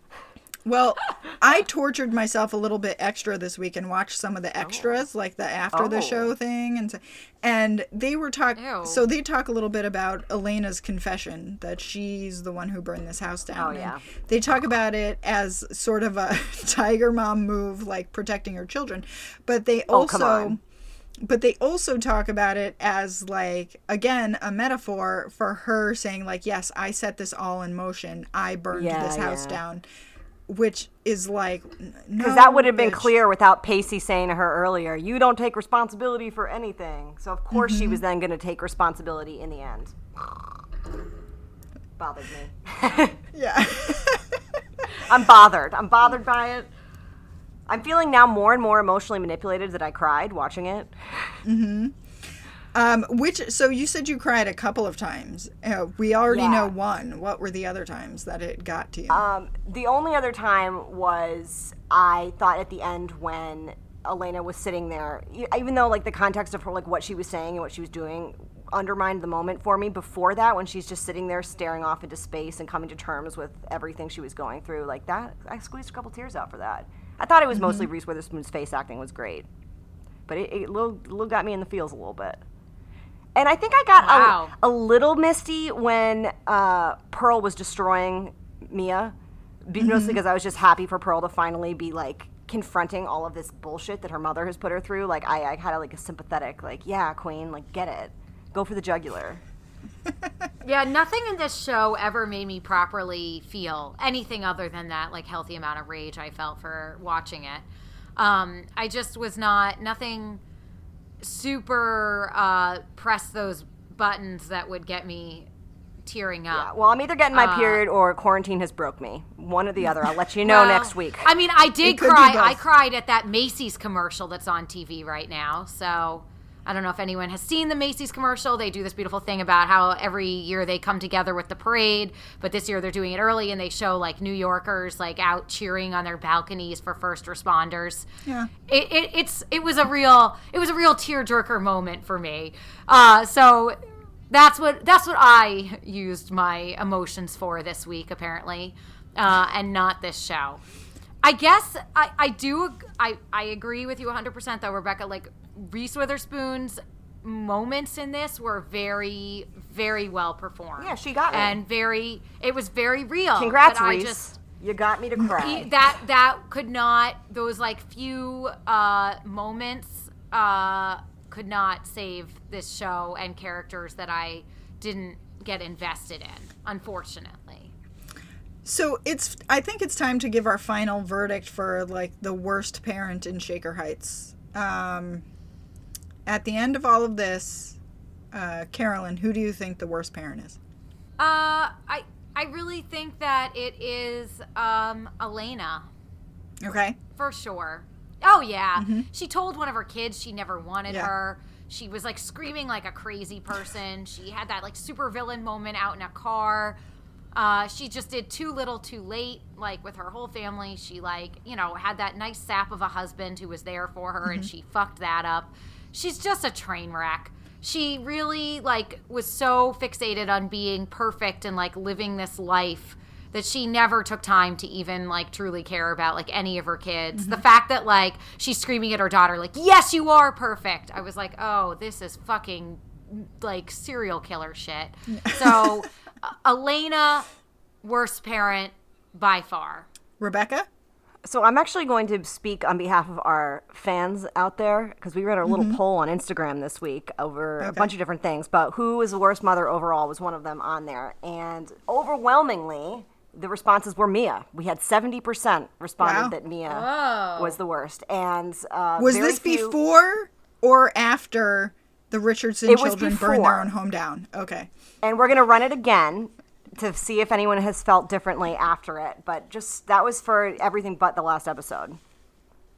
Well, I tortured myself a little bit extra this week and watched some of the extras, like the after the Oh. show thing, and so, and they were talking. So they talk a little bit about Elena's confession that she's the one who burned this house down. Oh, yeah. They talk about it as sort of a tiger mom move, like protecting her children, but they Oh, also but they also talk about it as like again a metaphor for her saying like yes i set this all in motion i burned Yeah, this house yeah. down which is like Because because that would have been clear without Pacey saying to her earlier, "You don't take responsibility for anything." So of course she mm-hmm. was then going to take responsibility in the end. Bothered me. yeah I'm bothered. I'm bothered by it. I'm feeling now more and more emotionally manipulated that I cried watching it. Mm-hmm. Um which so you said you cried a couple of times uh, we already Yeah. know one what were the other times that it got to you Um, the only other time was I thought at the end when Elena was sitting there, even though like the context of her like what she was saying and what she was doing undermined the moment for me. Before that, when she's just sitting there staring off into space and coming to terms with everything she was going through, like that, I squeezed a couple tears out for that. I thought it was mostly Reese Witherspoon's face acting was great, but it, it little, little got me in the feels a little bit. And I think I got Wow. a, a little misty when uh, Pearl was destroying Mia, be- mostly because I was just happy for Pearl to finally be like confronting all of this bullshit that her mother has put her through. Like I, I had like a sympathetic, like yeah, Queen, like get it, go for the jugular. Yeah, nothing in this show ever made me properly feel anything other than that like healthy amount of rage I felt for watching it. Um, I just was not nothing super uh, press those buttons that would get me tearing Yeah, up. well, I'm either getting my Uh, period or quarantine has broke me. One or the other. I'll let you know Well, next week. I mean, I did It cry. I cried at that Macy's commercial that's on TV right now. So I don't know if anyone has seen the Macy's commercial. They do this beautiful thing about how every year they come together with the parade, but this year they're doing it early and they show like New Yorkers like out cheering on their balconies for first responders. Yeah. It, it it's it was a real it was a real tearjerker moment for me. Uh, so that's what that's what I used my emotions for this week apparently, uh, and not this show. I guess I, I do I, I agree with you 100% though Rebecca like Reese Witherspoon's moments in this were very very well performed. Yeah, she got me. And very it was very real. Congrats, but I Reese. just you got me to cry. That that could not those like few uh moments uh could not save this show and characters that I didn't get invested in, unfortunately. So it's. I think it's time to give our final verdict for like the worst parent in Shaker Heights. Um, at the end of all of this, uh, Carolyn, who do you think the worst parent is? Uh, I I really think that it is um, Elena Okay. for sure. Oh yeah, she told one of her kids she never wanted Yeah. her. She was like screaming like a crazy person. She had that like super villain moment out in a car. Uh, she just did too little, too late. Like with her whole family, she like you know had that nice sap of a husband who was there for her, and she fucked that up. She's just a train wreck. She really like was so fixated on being perfect and like living this life that she never took time to even like truly care about like any of her kids. The fact that like she's screaming at her daughter like, "Yes, you are perfect." I was like, "Oh, this is fucking like serial killer shit." So, uh, Elena worst parent by far. Rebecca. So I'm actually going to speak on behalf of our fans out there because we ran a little poll on Instagram this week over a bunch of different things, but who is the worst mother overall was one of them on there, and overwhelmingly the responses were Mia. We had 70% responded Wow. that Mia Oh. was the worst, and uh, Was this few- before or after the Richardson It children burned their own home down? Okay. and we're gonna run it again to see if anyone has felt differently after it. But just that was for everything but the last episode.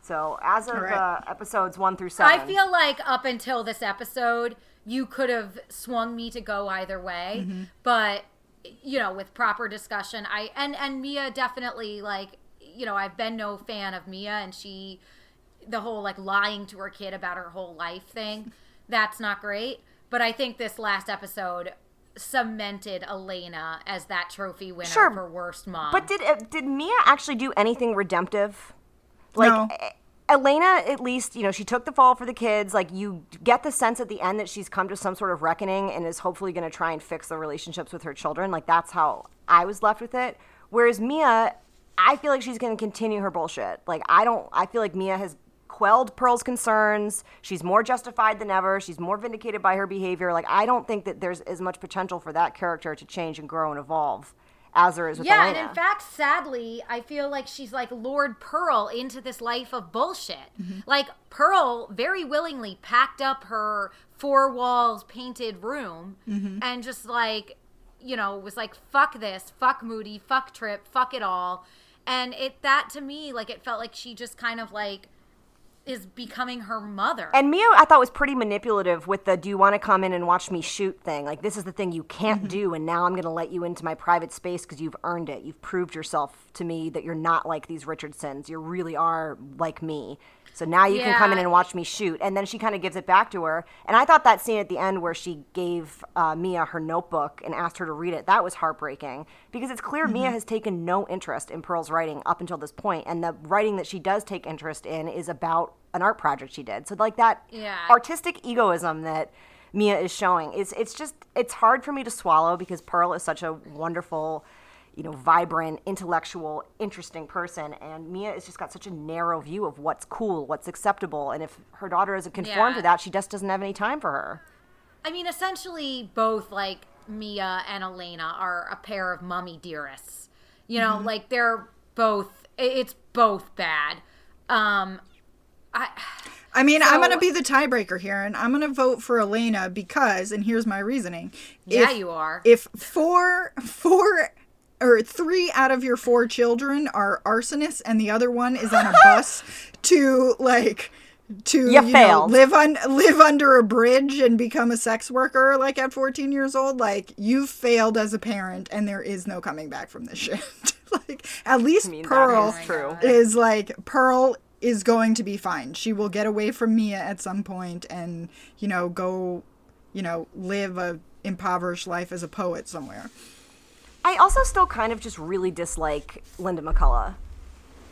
So as of All right. uh, episodes one through seven, I feel like up until this episode, you could have swung me to go either way, but you know, with proper discussion, I and and Mia definitely like you know, I've been no fan of Mia, and she the whole like lying to her kid about her whole life thing. That's not great. But I think this last episode cemented Elena as that trophy winner Sure. for worst mom. But did uh, did Mia actually do anything redemptive? Like No. Elena, at least you know she took the fall for the kids. Like you get the sense at the end that she's come to some sort of reckoning and is hopefully going to try and fix the relationships with her children. Like that's how I was left with it. Whereas Mia, I feel like she's going to continue her bullshit. Like I don't. I feel like Mia has quelled Pearl's concerns. She's more justified than ever. She's more vindicated by her behavior. Like I don't think that there's as much potential for that character to change and grow and evolve as there is with yeah, Elena. and in fact, sadly, I feel like she's like lured Pearl into this life of bullshit. Mm-hmm. Like Pearl very willingly packed up her four walls painted room mm-hmm. and just like, you know, was like, fuck this, fuck Moody, fuck Trip, fuck it all. And it that to me, like it felt like she just kind of like is becoming her mother. And Mia, I thought was pretty manipulative with the "Do you want to come in and watch me shoot?" thing. Like this is the thing you can't mm-hmm. do, and now I'm going to let you into my private space because you've earned it. You've proved yourself to me that you're not like these Richardsons. You really are like me. So now you can come in and watch me shoot. And then she kind of gives it back to her. And I thought that scene at the end where she gave uh, Mia her notebook and asked her to read it, that was heartbreaking because it's clear Mia has taken no interest in Pearl's writing up until this point, And the writing that she does take interest in is about an art project she did. So, like that Yeah. artistic egoism that Mia is showing, it's, it's just, it's hard for me to swallow because Pearl is such a wonderful you know, vibrant, intellectual, interesting person. And Mia has just got such a narrow view of what's cool, what's acceptable. And if her daughter doesn't conform Yeah. to that, she just doesn't have any time for her. I mean, essentially, both like Mia and Elena are a pair of mummy dearests. You know, like they're both, it's both bad. Um, I I mean, I'm going to be the tiebreaker here, and I'm going to vote for Elena because, and here's my reasoning. yeah, If- you are. If four, four, or three out of your four children are arsonists, and the other one is on a bus to like to You you, know live on live under a bridge and become a sex worker like at 14 years old, like you've failed as a parent, and there is no coming back from this shit. like at least mean, Pearl is is like Pearl is going to be fine. She will get away from Mia at some point and, you know, go, you know, live a impoverished life as a poet somewhere. I also still kind of just really dislike Linda McCullough.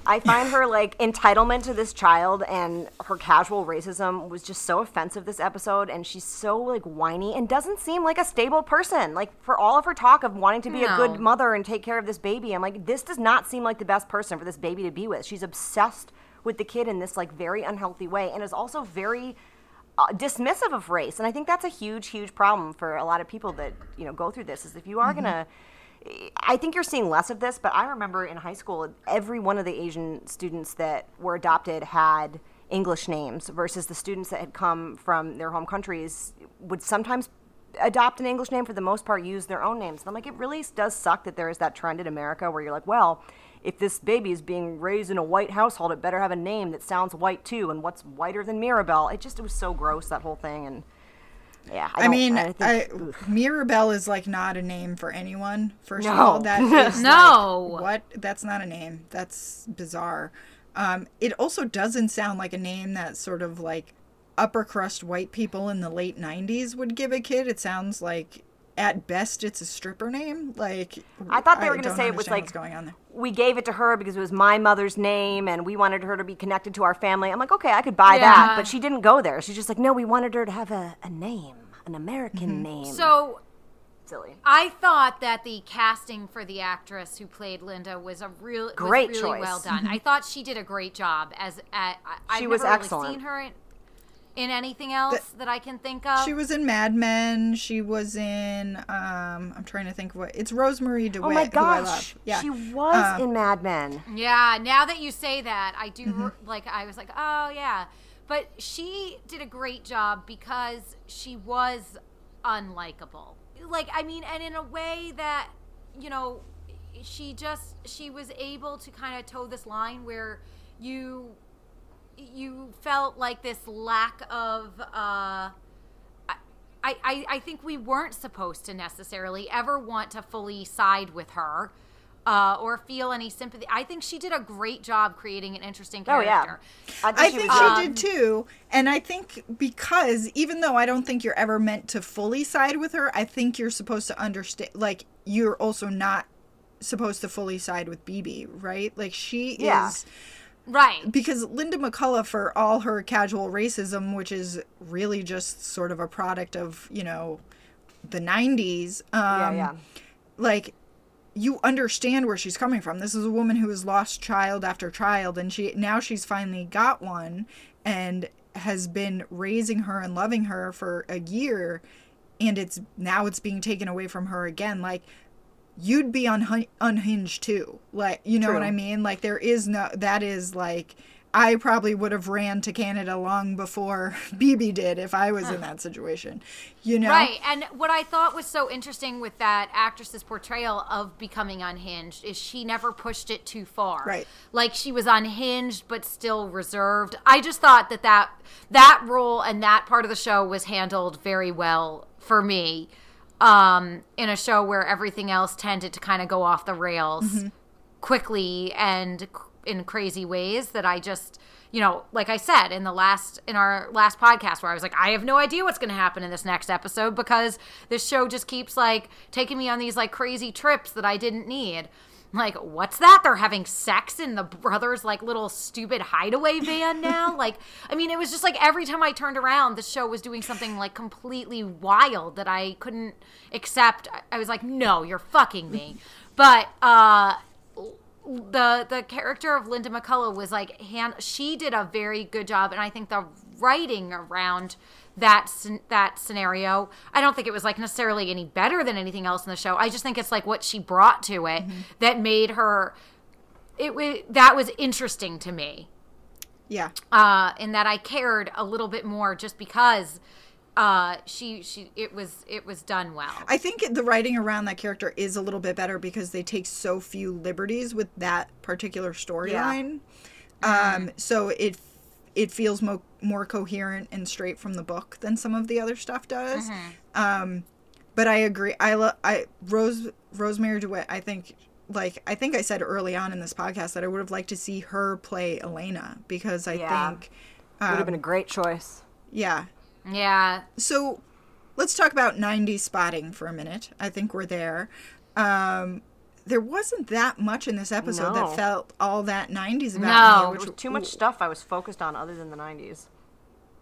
I find her like entitlement to this child and her casual racism was just so offensive this episode and she's so like whiny and doesn't seem like a stable person. Like for all of her talk of wanting to be a good mother and take care of this baby, I'm like this does not seem like the best person for this baby to be with. She's obsessed with the kid in this like very unhealthy way and is also very uh, dismissive of race, and I think that's a huge, huge problem for a lot of people that you know go through this. Is if you are gonna, I think you're seeing less of this. But I remember in high school, every one of the Asian students that were adopted had English names, versus the students that had come from their home countries would sometimes adopt an English name for the most part use their own names. And I'm like, it really does suck that there is that trend in America where you're like, well, if this baby is being raised in a white household, it better have a name that sounds white too. And what's whiter than Mirabelle? It just it was so gross that whole thing. And yeah, I, I mean, I think, I. Mirabelle is like not a name for anyone. First of all, that is No. like, what? That's not a name. That's bizarre. Um, it also doesn't sound like a name that sort of like upper crust white people in the late '90s would give a kid. It sounds like at best it's a stripper name. Like I thought they were going to say it was like what's going on there. we gave it to her because it was my mother's name and we wanted her to be connected to our family. I'm like, okay, I could buy that, but she didn't go there. She's just like, no, we wanted her to have a, a name, an American Mm-hmm. name. So silly. I thought that the casting for the actress who played Linda was a real was Great really choice. well done. I thought she did a great job as at, I, I've She was never really excellent. seen her in, in anything else that I can think of. She was in Mad Men. She was in. Um, I'm trying to think of what. It's Rosemarie DeWitt. Oh my who I love. gosh, Yeah. she was Um, in Mad Men. Yeah, now that you say that, I do Mm-hmm. like I was like, "Oh yeah." But she did a great job because she was unlikable. Like I mean, and in a way that, you know, she just she was able to kind of toe this line where you you felt like this lack of uh I, I, I think we weren't supposed to necessarily ever want to fully side with her uh, or feel any sympathy. I think she did a great job creating an interesting Oh character. yeah, I she think was she good. did too. And I think because even though I don't think you're ever meant to fully side with her, I think you're supposed to understand like you're also not supposed to fully side with BB, right? Like she Yeah. is Right. because Linda McCullough, for all her casual racism, which is really just sort of a product of, you know, the 90s, um, Yeah, yeah. like you understand where she's coming from. This is a woman who has lost child after child, and she now she's finally got one and has been raising her and loving her for a year, and it's now it's being taken away from her again. Like you'd be unha- unhinged too. Like you know what I mean? Like there is no that is like I probably would have ran to Canada long before BB did if I was in that situation. You know? Right. And what I thought was so interesting with that actress's portrayal of becoming unhinged is she never pushed it too far. Right. Like she was unhinged but still reserved. I just thought that that, that role and that part of the show was handled very well for me. Um, in a show where everything else tended to kind of go off the rails Mm-hmm. quickly and in crazy ways that I just, you know, like I said in the last in our last podcast where I was like, I have no idea what's going to happen in this next episode because this show just keeps like taking me on these like crazy trips that I didn't need. Like, what's that? They're having sex in the brothers' like little stupid hideaway van now. like, I mean, it was just like every time I turned around, the show was doing something like completely wild that I couldn't accept. I- was like, no, you're fucking me. But uh, the the character of Linda McCullough was like hand she did a very good job and I think the writing around that that scenario. I don't think it was like necessarily any better than anything else in the show. I just think it's like what she brought to it that made her it was that was interesting to me. Yeah. uh in that I cared a little bit more just because uh she she it was it was done well. I think the writing around that character is a little bit better because they take so few liberties with that particular storyline. Um, so it it feels mo- more coherent and straight from the book than some of the other stuff does. Um, but I agree. I lo- I Rose Rosemarie DeWitt. I think like I think I said early on in this podcast that I would have liked to see her play Elena because I Yeah. think Would um, have been a great choice. yeah yeah so let's talk about 90s spotting for a minute. I think we're there. Um, there wasn't that much in this episode No. that felt all that 90s about No. me. Was too much stuff I was focused on other than the 90s.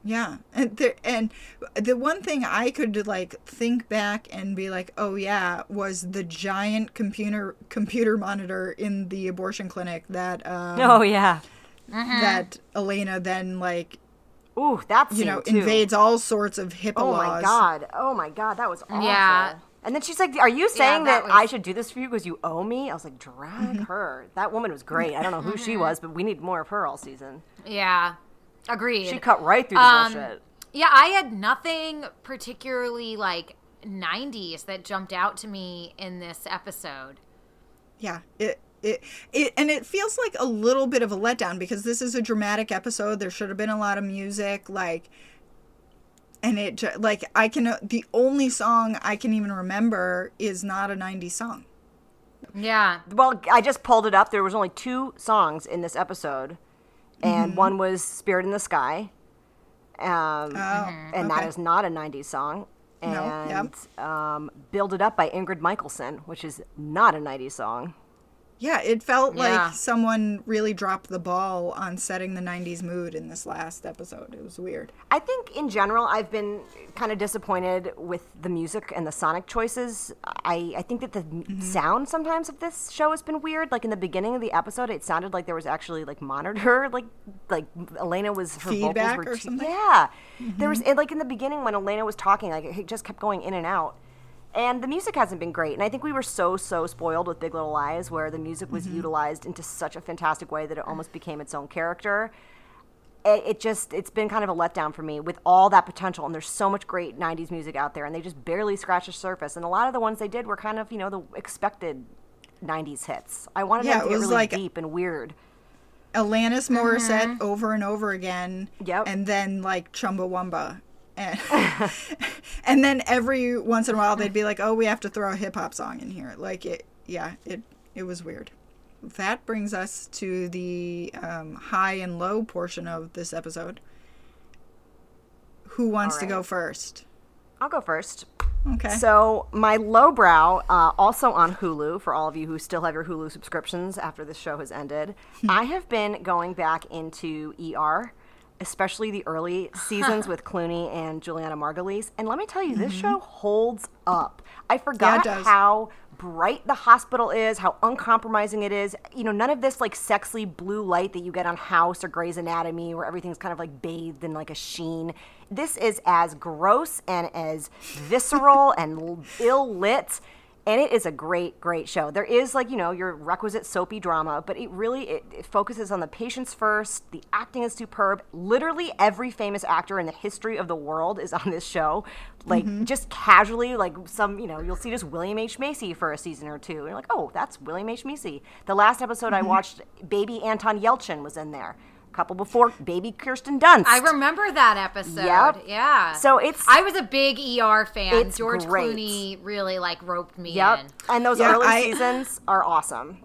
Yeah, and there, and the one thing I could like think back and be like, oh yeah, was the giant computer computer monitor in the abortion clinic that um, Oh yeah. that Elena then like Ooh, that you know, too. invades all sorts of HIPAA Oh laws. my god! Oh my god! That was awful. Yeah. And then she's like, "Are you saying that that, I should do this for you because you owe me?" I was like, "Drag Mm-hmm. her." That woman was great. I don't know who she was, but we need more of her all season. Yeah. Agreed. She cut right through the Um, bullshit. Yeah, I had nothing particularly like 90s that jumped out to me in this episode. Yeah, it, it it and it feels like a little bit of a letdown because this is a dramatic episode. There should have been a lot of music, like, and it like I can the only song I can even remember is not a '90s song. Yeah. Well, I just pulled it up. There was only two songs in this episode, and Mm-hmm. one was "Spirit in the Sky," um, Oh, and that okay. is not a '90s song. And No, yep. um, "Build It Up" by Ingrid Michaelson, which is not a '90s song. Yeah, it felt Yeah. like someone really dropped the ball on setting the '90s mood in this last episode. It was weird. I think in general, I've been kind of disappointed with the music and the sonic choices. I, I think that the m mm-hmm. sound sometimes of this show has been weird. Like in the beginning of the episode, it sounded like there was actually like monitor, like like Elena was her Feedback vocals were or something? Yeah, there was mm-hmm. and, like in the beginning when Elena was talking, like it just kept going in and out. And the music hasn't been great. And I think we were so, so spoiled with Big Little Lies, where the music was mm-hmm. utilized into such a fantastic way that it almost became its own character it, it just it's been kind of a letdown for me with all that potential and there's so much great 90s music out there and they just barely scratched the surface and a lot of the ones they did were kind of you know the expected 90s hits i wanted Yeah, them to it get was really like- deep and weird Alanis Morissette mm-hmm. over and over again. Yep. And then like Chumbawamba. And, and then every once in a while they'd be like, "Oh, we have to throw a hip hop song in here." Like it, yeah, it it was weird. That brings us to the um, high and low portion of this episode. Who wants to go first? i'll go first Okay. So my lowbrow, uh, also on Hulu, for all of you who still have your Hulu subscriptions after this show has ended, I have been going back into ER, especially the early seasons with Clooney and Julianna Margulies. And let me tell you, this mm-hmm. show holds up. I forgot does. how bright the hospital is, how uncompromising it is. You know, none of this like sexy blue light that you get on House or Grey's Anatomy, where everything's kind of like bathed in like a sheen. This is as gross and as visceral and ill lit. And it is a great, great show. There is like, you know, your requisite soapy drama, but it really it, it focuses on the patients first. The acting is superb. Literally every famous actor in the history of the world is on this show. Like mm-hmm. just casually, like some, you know, you'll see just William H. Macy for a season or two. And you're like, oh, that's William H. Macy. The last episode I mm-hmm. watched, baby Anton Yelchin was in there. A couple before, baby Kirsten Dunst. I remember that episode. Yep. Yeah. So it's- I was a big ER fan. It's George great. Clooney really like roped me Yep. in. And those Yeah, early I- seasons are awesome.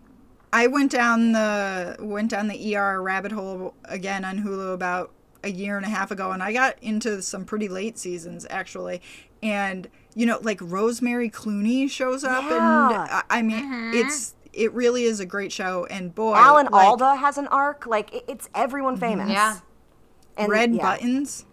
I went down the went down the ER rabbit hole again on Hulu about a year and a half ago, and I got into some pretty late seasons actually. And you know, like Rosemary Clooney shows up, and I, I mean, it's it really is a great show. And boy, Alan like, Alda has an arc. Like it, it's everyone famous. Yeah. And red yeah. buttons,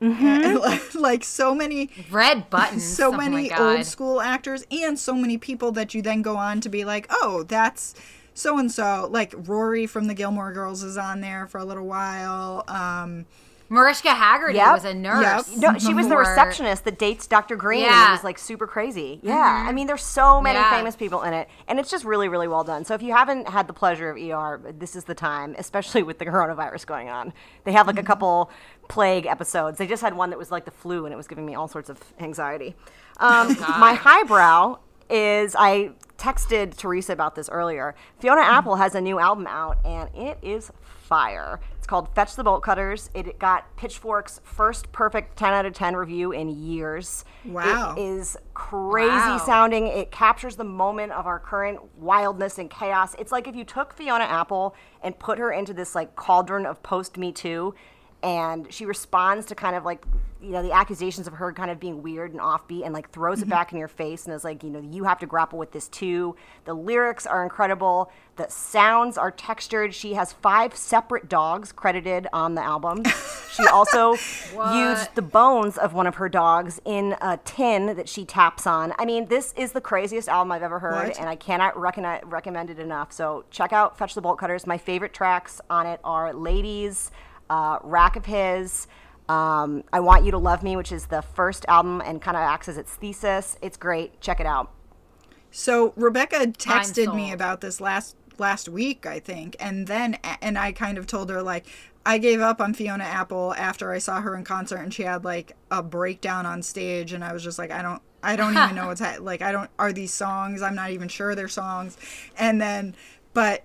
and, like, like so many Red buttons. so oh many God. old school actors and so many people that you then go on to be like, oh, that's so and so. Like Rory from the Gilmore Girls is on there for a little while. Um, Mariska Hargitay Yep. was a nurse. Yep. No, she was the receptionist that dates Dr. Greene. Yeah. It was like super crazy. Yeah. I mean, there's so many Yeah. famous people in it, and it's just really, really well done. So if you haven't had the pleasure of ER, this is the time, especially with the coronavirus going on. They have like a couple plague episodes. They just had one that was like the flu, and it was giving me all sorts of anxiety. Um, my highbrow is I texted Teresa about this earlier. Fiona Apple has a new album out, and it is fire. Called Fetch the Bolt Cutters. It got Pitchfork's first perfect 10 out of 10 review in years. Wow. It is crazy Wow. sounding. It captures the moment of our current wildness and chaos. It's like if you took Fiona Apple and put her into this like cauldron of post Me Too and she responds to kind of like you know the accusations of her kind of being weird and offbeat and like throws it mm-hmm. back in your face and is like you know you have to grapple with this too. The lyrics are incredible. The sounds are textured. She has five separate dogs credited on the album. She also used the bones of one of her dogs in a tin that she taps on. I mean this is the craziest album i've ever heard What? and i cannot recommend it enough. So check out fetch the bolt cutters. My favorite tracks on it are ladies uh, Rack of His, Um, I Want You to Love Me, which is the first album and kind of acts as its thesis. It's great. Check it out. So Rebecca texted me about this last last week, I think, and then and I kind of told her like I gave up on Fiona Apple after I saw her in concert and she had like a breakdown on stage and I was just like I don't I don't even know what's ha- like I don't are these songs I'm not even sure they're songs and then but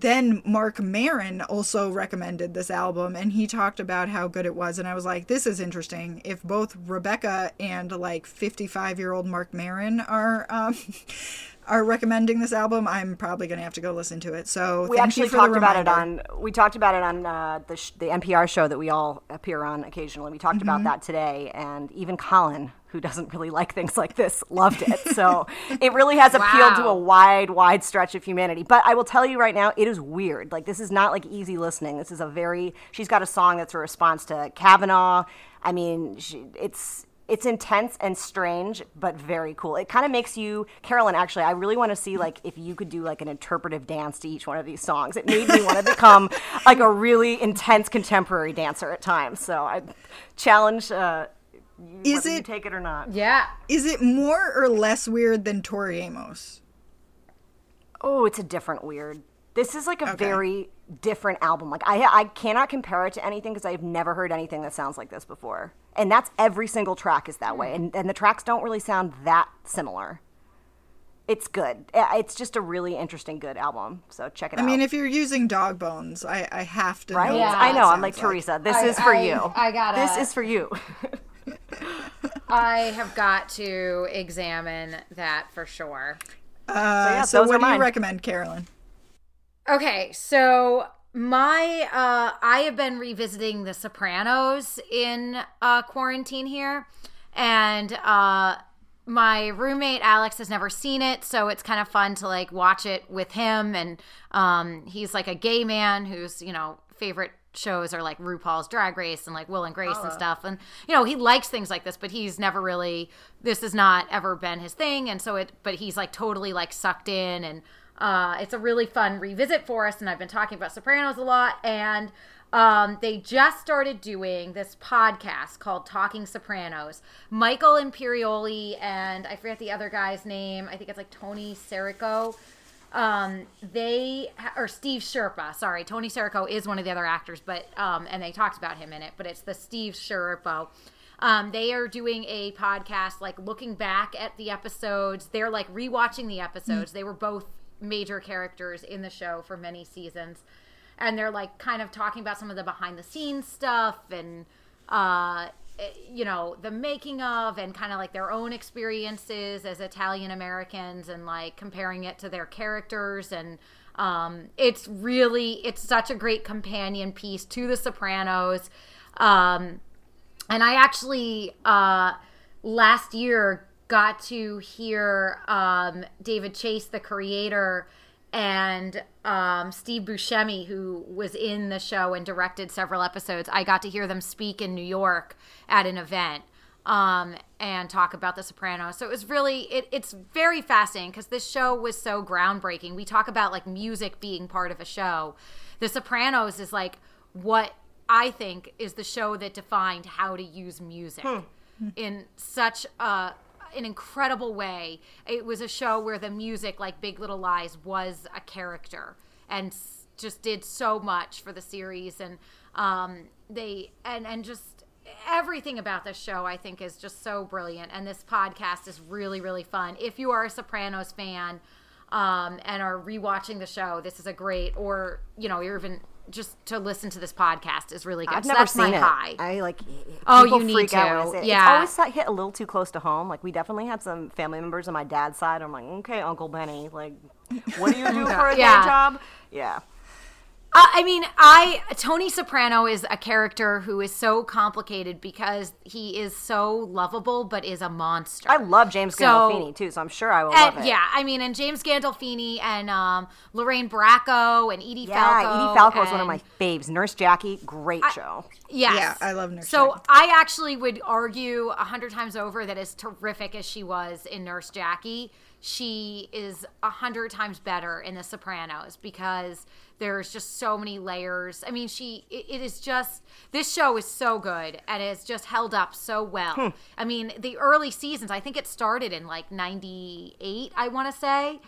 then Marc Maron also recommended this album and he talked about how good it was and I was like this is interesting. If both Rebecca and like 55 year old Marc Maron are um are recommending this album I'm probably gonna have to go listen to it so We thank actually you for talked the about it on we talked about it on uh, the sh- the NPR show that we all appear on occasionally. We talked Mm-hmm. about that today, and even Colin, who doesn't really like things like this, loved it. So it really has appealed to a wide, wide stretch of humanity. But I will tell you right now, it is weird. Like this is not like easy listening. This is a very. She's got a song that's a response to Kavanaugh. I mean, she, it's it's intense and strange, but very cool. It kind of makes you, Carolyn. Actually, I really want to see like if you could do like an interpretive dance to each one of these songs. It made me want to become like a really intense contemporary dancer at times. So I challenge. Uh, you, Is whether you it- take it or not? Yeah. is it more or less weird than Tori Amos Oh, it's a different weird. This is like a Okay. very different album. Like I I cannot compare it to anything because I've never heard anything that sounds like this before. And that's every single track is that way. And and the tracks don't really sound that similar. It's good. It's just a really interesting good album. So check it I out. mean if you're using dog bones I, I have to right? know Yeah. what I know. I'm sounds like Teresa. This I- is for I- you. I gotta- This is for you. I have got to examine that for sure. Uh, yeah, so what do you recommend Carolyn Okay, so my uh I have been revisiting The Sopranos in uh quarantine here and uh my roommate Alex has never seen it, so it's kind of fun to like watch it with him and um he's like a gay man whose, you know, favorite shows are like RuPaul's Drag Race and like Will and Grace and stuff. And you know, he likes things like this, but he's never really this has not ever been his thing and so it but he's like totally like sucked in and uh, it's a really fun revisit for us, and I've been talking about Sopranos a lot. And um, they just started doing this podcast called Talking Sopranos. Michael Imperioli and I forget the other guy's name. I think it's like Tony Sirico. Um, they or Steve Schirripa. Sorry, Tony Sirico is one of the other actors, but um, and they talked about him in it. But it's the Steve Schirripa. Um, they are doing a podcast, like looking back at the episodes. They're like rewatching the episodes. They were both major characters in the show for many seasons, and they're like kind of talking about some of the behind the scenes stuff and uh, you know the making of and kind of like their own experiences as Italian Americans and like comparing it to their characters and um, it's really it's such a great companion piece to The Sopranos. Um, and I actually uh, last year got to hear um, David Chase, the creator, and um, Steve Buscemi, who was in the show and directed several episodes. I got to hear them speak in New York at an event um, and talk about The Sopranos. So it was really it, it's very fascinating because this show was so groundbreaking. We talk about like music being part of a show. The Sopranos is like what I think is the show that defined how to use music in such a an incredible way. It was a show where the music, like Big Little Lies, was a character and just did so much for the series. And um, they and and just everything about this show, I think, is just so brilliant. And this podcast is really really fun. If you are a Sopranos fan um, and are rewatching the show, this is a great. Or you know, you're even just to listen to this podcast is really good. I've So never seen it. high. I like. Oh, you need to. I say it. Yeah. It's always hit a little too close to home. Like we definitely had some family members on my dad's side. I'm like, okay, Uncle Benny, like, what do you do for a Yeah. day job? Yeah. Uh, I mean, I Tony Soprano is a character who is so complicated because he is so lovable, but is a monster. I love James So- Gandolfini too, so I'm sure I will love it. yeah, I mean, and James Gandolfini and um, Lorraine Bracco and Edie Yeah, Falco. Edie Falco is one of my faves. Nurse Jackie, great show. Yes. Yeah, I love Nurse Jackie. So Jackie. I actually would argue a hundred times over that as terrific as she was in Nurse Jackie, she is a hundred times better in The Sopranos because there's just so many layers. I mean, she it, it is just this show is so good and it's just held up so well. Hmm. I mean, the early seasons, I think it started in like 98, I want to say.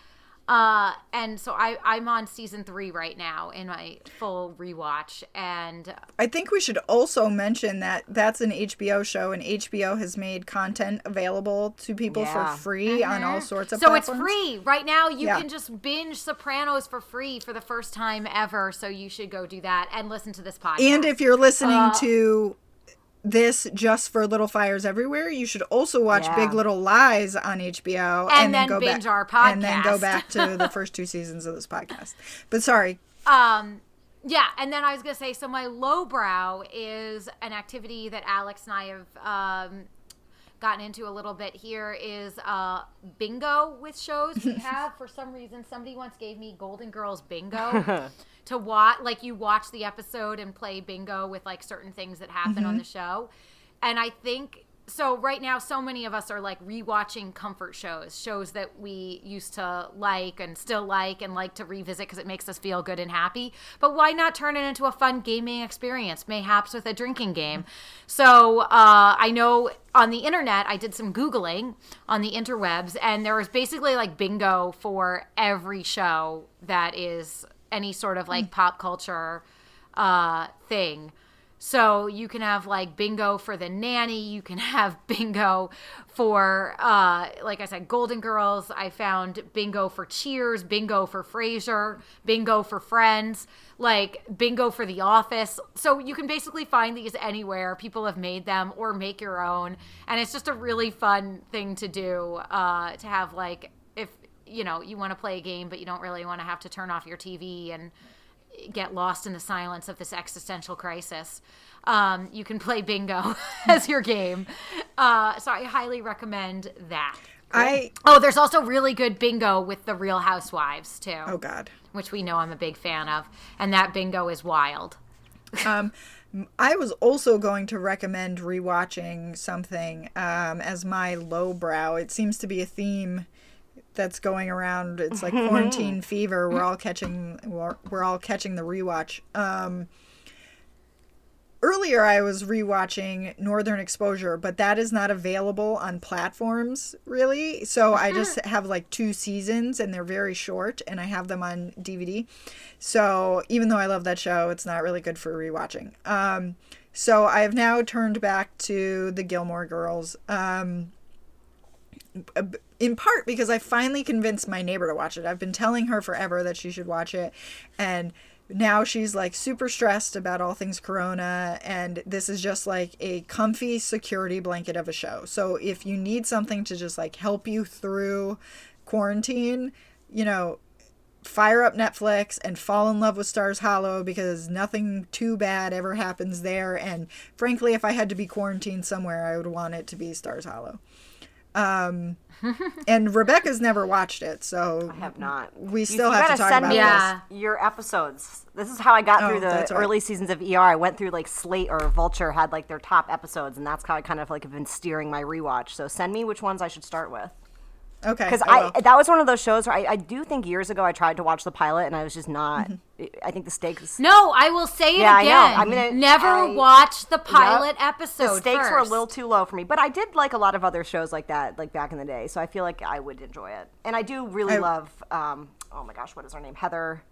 Uh, and so I, I'm on season three right now in my full rewatch, and I think we should also mention that that's an HBO show, and HBO has made content available to people Yeah. for free on all sorts of Mm-hmm. so it's free right now. You Yeah. can just binge Sopranos for free for the first time ever. So you should go do that and listen to this podcast. And if you're listening Uh, to this just for Little Fires Everywhere, you should also watch Yeah. Big Little Lies on HBO And then then go binge back our and then go back to the first two seasons of this podcast. But sorry, Um, yeah, and then I was gonna say, so my lowbrow is an activity that Alex and I have um, gotten into a little bit here. Is uh, bingo with shows we have. For some reason, somebody once gave me Golden Girls Bingo to watch. Like you watch the episode and play bingo with like certain things that happen on the show, and I think. So right now, so many of us are like rewatching comfort shows, shows that we used to like and still like and like to revisit because it makes us feel good and happy. But why not turn it into a fun gaming experience, mayhaps with a drinking game? So uh, I know on the internet, I did some googling on the interwebs, and there was basically like bingo for every show that is any sort of like pop culture uh, thing. So you can have like bingo for the nanny. You can have bingo for, uh, like I said, Golden Girls. I found bingo for Cheers, bingo for Frasier, bingo for Friends, like bingo for The Office. So you can basically find these anywhere. People have made them or make your own, and it's just a really fun thing to do. Uh, to have like you know you want to play a game, but you don't really want to have to turn off your TV and get lost in the silence of this existential crisis. Um, you can play bingo as your game. Uh, so I highly recommend that. I Oh, there's also really good bingo with the Real Housewives too, oh god. which we know I'm a big fan of, and that bingo is wild. Um, I was also going to recommend rewatching something um, as my lowbrow. It seems to be a theme that's going around. It's like quarantine fever. We're all catching. We're, we're all catching the rewatch. Um, earlier, I was rewatching Northern Exposure, but that is not available on platforms really. So I just have like two seasons, and they're very short, and I have them on DVD. So even though I love that show, it's not really good for rewatching. Um, so I have now turned back to the Gilmore Girls. Um, in part because I finally convinced my neighbor to watch it. I've been telling her forever that she should watch it, and now she's like super stressed about all things corona and this is just like a comfy security blanket of a show. So if you need something to just like help you through quarantine, you know, fire up Netflix and fall in love with Stars Hollow because nothing too bad ever happens there. And frankly, if I had to be quarantined somewhere, I would want it to be Stars Hollow. Um, and Rebecca's never watched it, so I have not. we still you have to talk send about me this. Yeah. your episodes. This is how I got Oh, through the that's right. early seasons of ER. I went through like Slate or Vulture had like their top episodes, and that's how I kind of like have been steering my rewatch. So send me which ones I should start with. Okay, Because I I, that was one of those shows where I, I do think years ago I tried to watch the pilot and I was just not. I think the stakes. No, I will say it Yeah, I know. I'm gonna- Never I- watch the pilot Yep. episode. The stakes were a little too low for me, but I did like a lot of other shows like that, like back in the day. So I feel like I would enjoy it, and I do really I- love. Um, oh my gosh, what is her name? Heather.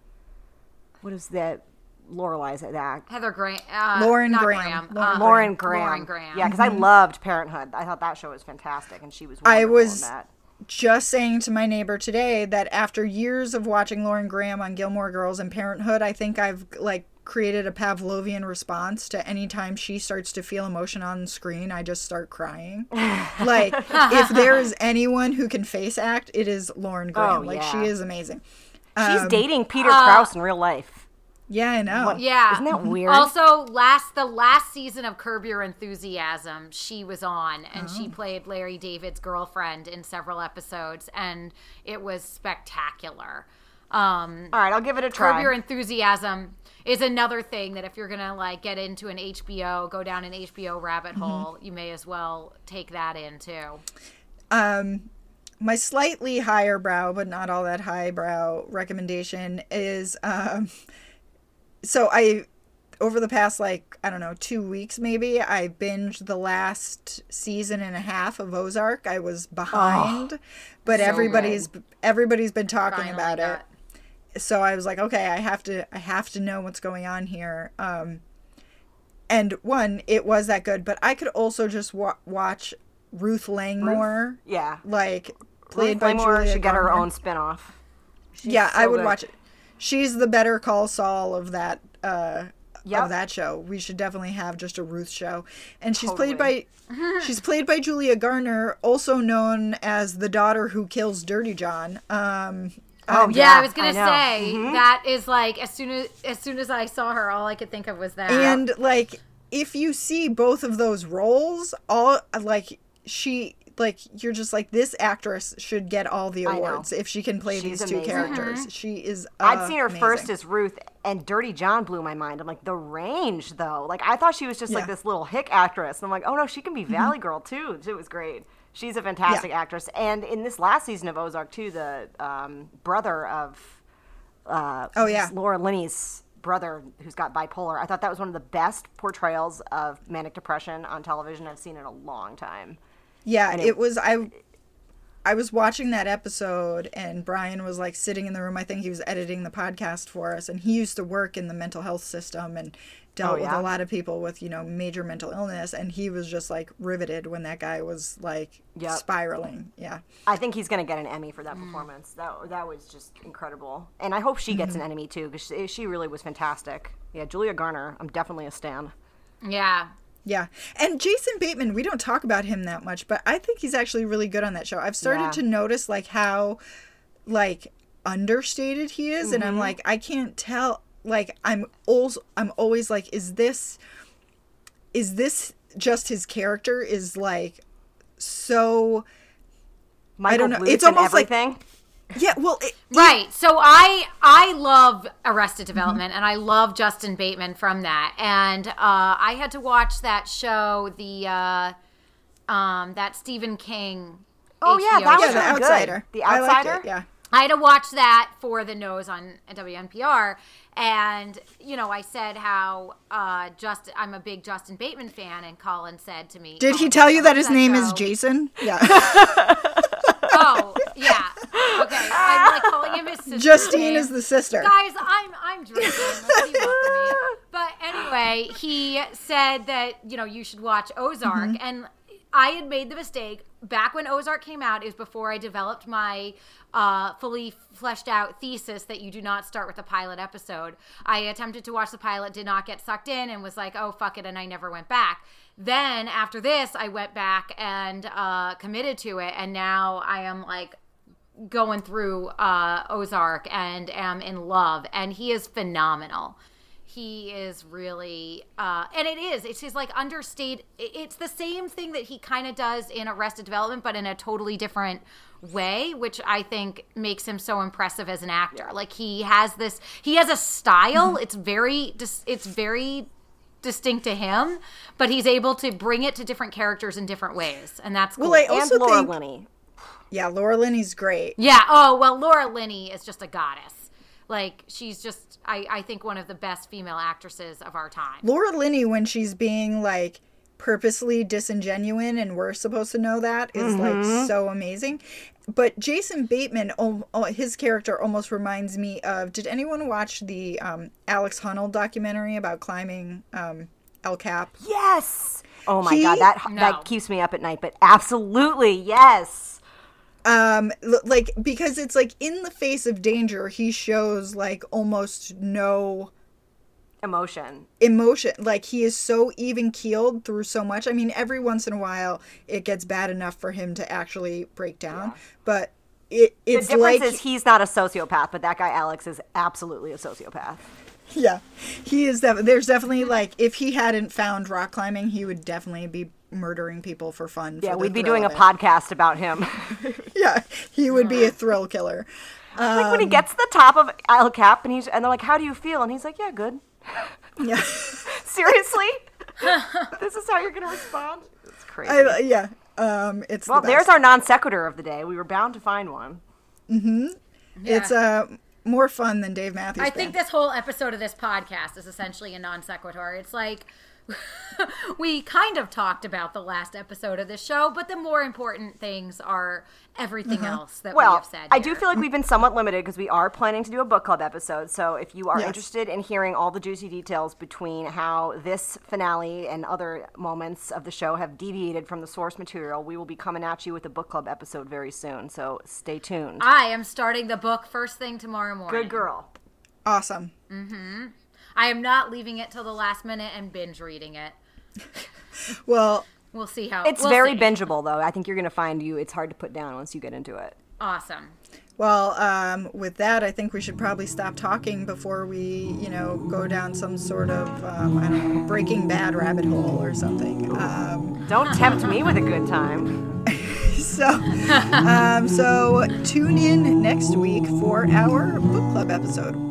What is that? Lorelai's that. Heather Graham. Uh, Lauren not Graham. Graham. Lauren uh, Lauren Graham. Lauren Graham. Yeah, because I loved Parenthood. I thought that show was fantastic, and she was. I was- In that. Just saying to my neighbor today that after years of watching Lauren Graham on Gilmore Girls and Parenthood, I think I've like created a Pavlovian response to any time she starts to feel emotion on screen, I just start crying. like if there is anyone who can face act, it is Lauren Graham. Oh, like yeah. she is amazing. She's Um, dating Peter Krause in real life. Yeah, I know. Yeah. Isn't that weird? Also, last the last season of Curb Your Enthusiasm, she was on, and Oh. she played Larry David's girlfriend in several episodes, and it was spectacular. Um, All right, I'll give it a try. Curb. Your Enthusiasm is another thing that if you're gonna like get into an HBO, go down an HBO rabbit Mm-hmm. hole, you may as well take that in too. Um, my slightly higher brow, but not all that high brow recommendation is um, so I over the past like I don't know two weeks maybe I binged the last season and a half of Ozark. I was behind, but so everybody's everybody's been talking Finally about got- it. So I was like, okay, I have to I have to know what's going on here. Um, and one, it was that good, but I could also just wa- watch Ruth Langmore, Yeah. like played Ruth by Langmore Julia should get her own spin-off. She's yeah, I would good. watch it. She's the better call Saul of that uh Yep. of that show. We should definitely have just a Ruth show. And she's played by she's played by Julia Garner, also known as the daughter who kills Dirty John. Um Oh Yeah, yeah, I was gonna know. say Mm-hmm. that is like as soon as as soon as I saw her, all I could think of was that. and like if you see both of those roles, all like she like you're just like this actress should get all the awards if she can play She's these two amazing. characters. She is I'd seen her first as Ruth, and Dirty John blew my mind. I'm like, the range though. Like I thought she was just like Yeah. Mm-hmm. this little hick actress, and I'm like, oh no, she can be Valley Girl too. It was great. She's a fantastic Yeah. actress, and in this last season of Ozark too, the um, brother of uh, Oh, yeah. Laura Linney's brother who's got bipolar. I thought that was one of the best portrayals of manic depression on television I've seen in a long time. Yeah, And it, it- was I I was watching that episode and Brian was like sitting in the room. I think he was editing the podcast for us and he used to work in the mental health system and dealt Oh, with a lot of people with, you know, major mental illness and he was just like riveted when that guy was like Yep. spiraling. Yeah. I think he's going to get an Emmy for that performance. That that was just incredible, and I hope she gets Mm-hmm. an Emmy too because she, she really was fantastic. Yeah, Julia Garner, I'm definitely a stan. yeah, Yeah. And Jason Bateman, we don't talk about him that much, but I think he's actually really good on that show. I've started Yeah. to notice like how like understated he is and I'm Mm-hmm. like I can't tell like I'm also I'm always like is this is this just his character is like so Michael I don't know. Bluth It's almost like-. Yeah, well it, right. So I I love Arrested Mm-hmm. Development, and I love Justin Bateman from that. And uh, I had to watch that show, the uh, um, that Stephen King. Oh, yeah, that yeah, was the really good. outsider. The I liked Outsider? it, yeah. I had to watch that for the nose on WNPR, and you know, I said how uh, just I'm a big Justin Bateman fan, and Colin said to me, Did he tell you that loves his name is. Jason? Yeah. Oh, yeah. Okay, I'm like calling him his sister. Justine is the sister. Guys, I'm I'm drinking. Let's be real for me. But anyway, he said that you know you should watch Ozark, Mm-hmm. and I had made the mistake back when Ozark came out. It was before I developed my uh, fully fleshed out thesis that you do not start with a pilot episode. I attempted to watch the pilot, did not get sucked in, and was like, oh fuck it, and I never went back. Then after this, I went back and uh, committed to it, and now I am like going through uh, Ozark and am in love, and he is phenomenal. He is really, uh, and it is. It's his like understated. It's the same thing that he kind of does in Arrested Development, but in a totally different way, which I think makes him so impressive as an actor. Like he has this, he has a style. It's very, it's very distinct to him, but he's able to bring it to different characters in different ways, and that's cool. Well, I And also Laura think Linney. yeah, Laura Linney's great. Yeah. Oh well, Laura Linney is just a goddess. Like she's just, I, I think one of the best female actresses of our time. Laura Linney, when she's being like purposely disingenuine, and we're supposed to know that, is, like so amazing. But Jason Bateman, oh, oh, his character almost reminds me of. Did anyone watch the um, Alex Honnold documentary about climbing um, El Cap? Yes. Oh my He- god, that No. that keeps me up at night. But absolutely, yes. um like because it's like in the face of danger he shows like almost no Emotion. emotion like he is so even keeled through so much i mean every once in a while it gets bad enough for him to actually break down but it The it's difference like is he's not a sociopath, but that guy Alex is absolutely a sociopath. yeah he is def- there's definitely like if he hadn't found rock climbing he would definitely be murdering people for fun Yeah, for we'd be doing a podcast about him. yeah he would be a thrill killer like when he um, gets to the top of El Cap and he's and they're like, "How do you feel?" and he's like, "Yeah, good." Yeah Seriously? this is how you're gonna respond? It's crazy. I, yeah Um, it's Well, the there's our non sequitur of the day. We were bound to find one. Mm-hmm. It's uh more fun than Dave Matthews. I think this whole episode of this podcast is essentially a non sequitur. It's like we kind of talked about the last episode of this show, but the more important things are everything mm-hmm. else that we have said. I do feel like we've been somewhat limited because we are planning to do a book club episode. So if you are Yes. interested in hearing all the juicy details between how this finale and other moments of the show have deviated from the source material, we will be coming at you with a book club episode very soon. So stay tuned. I am starting the book first thing tomorrow morning. Good girl. awesome. Mm-hmm. I am not leaving it till the last minute and binge reading it. Well, We'll see how It's we'll very see. bingeable, though. I think you're going to find you it's hard to put down once you get into it. Awesome. well, um, with that, I think we should probably stop talking before we, you know, go down some sort of um, I don't know Breaking Bad rabbit hole or something. Um, Don't tempt me with a good time. so, um, so tune in next week for our book club episode.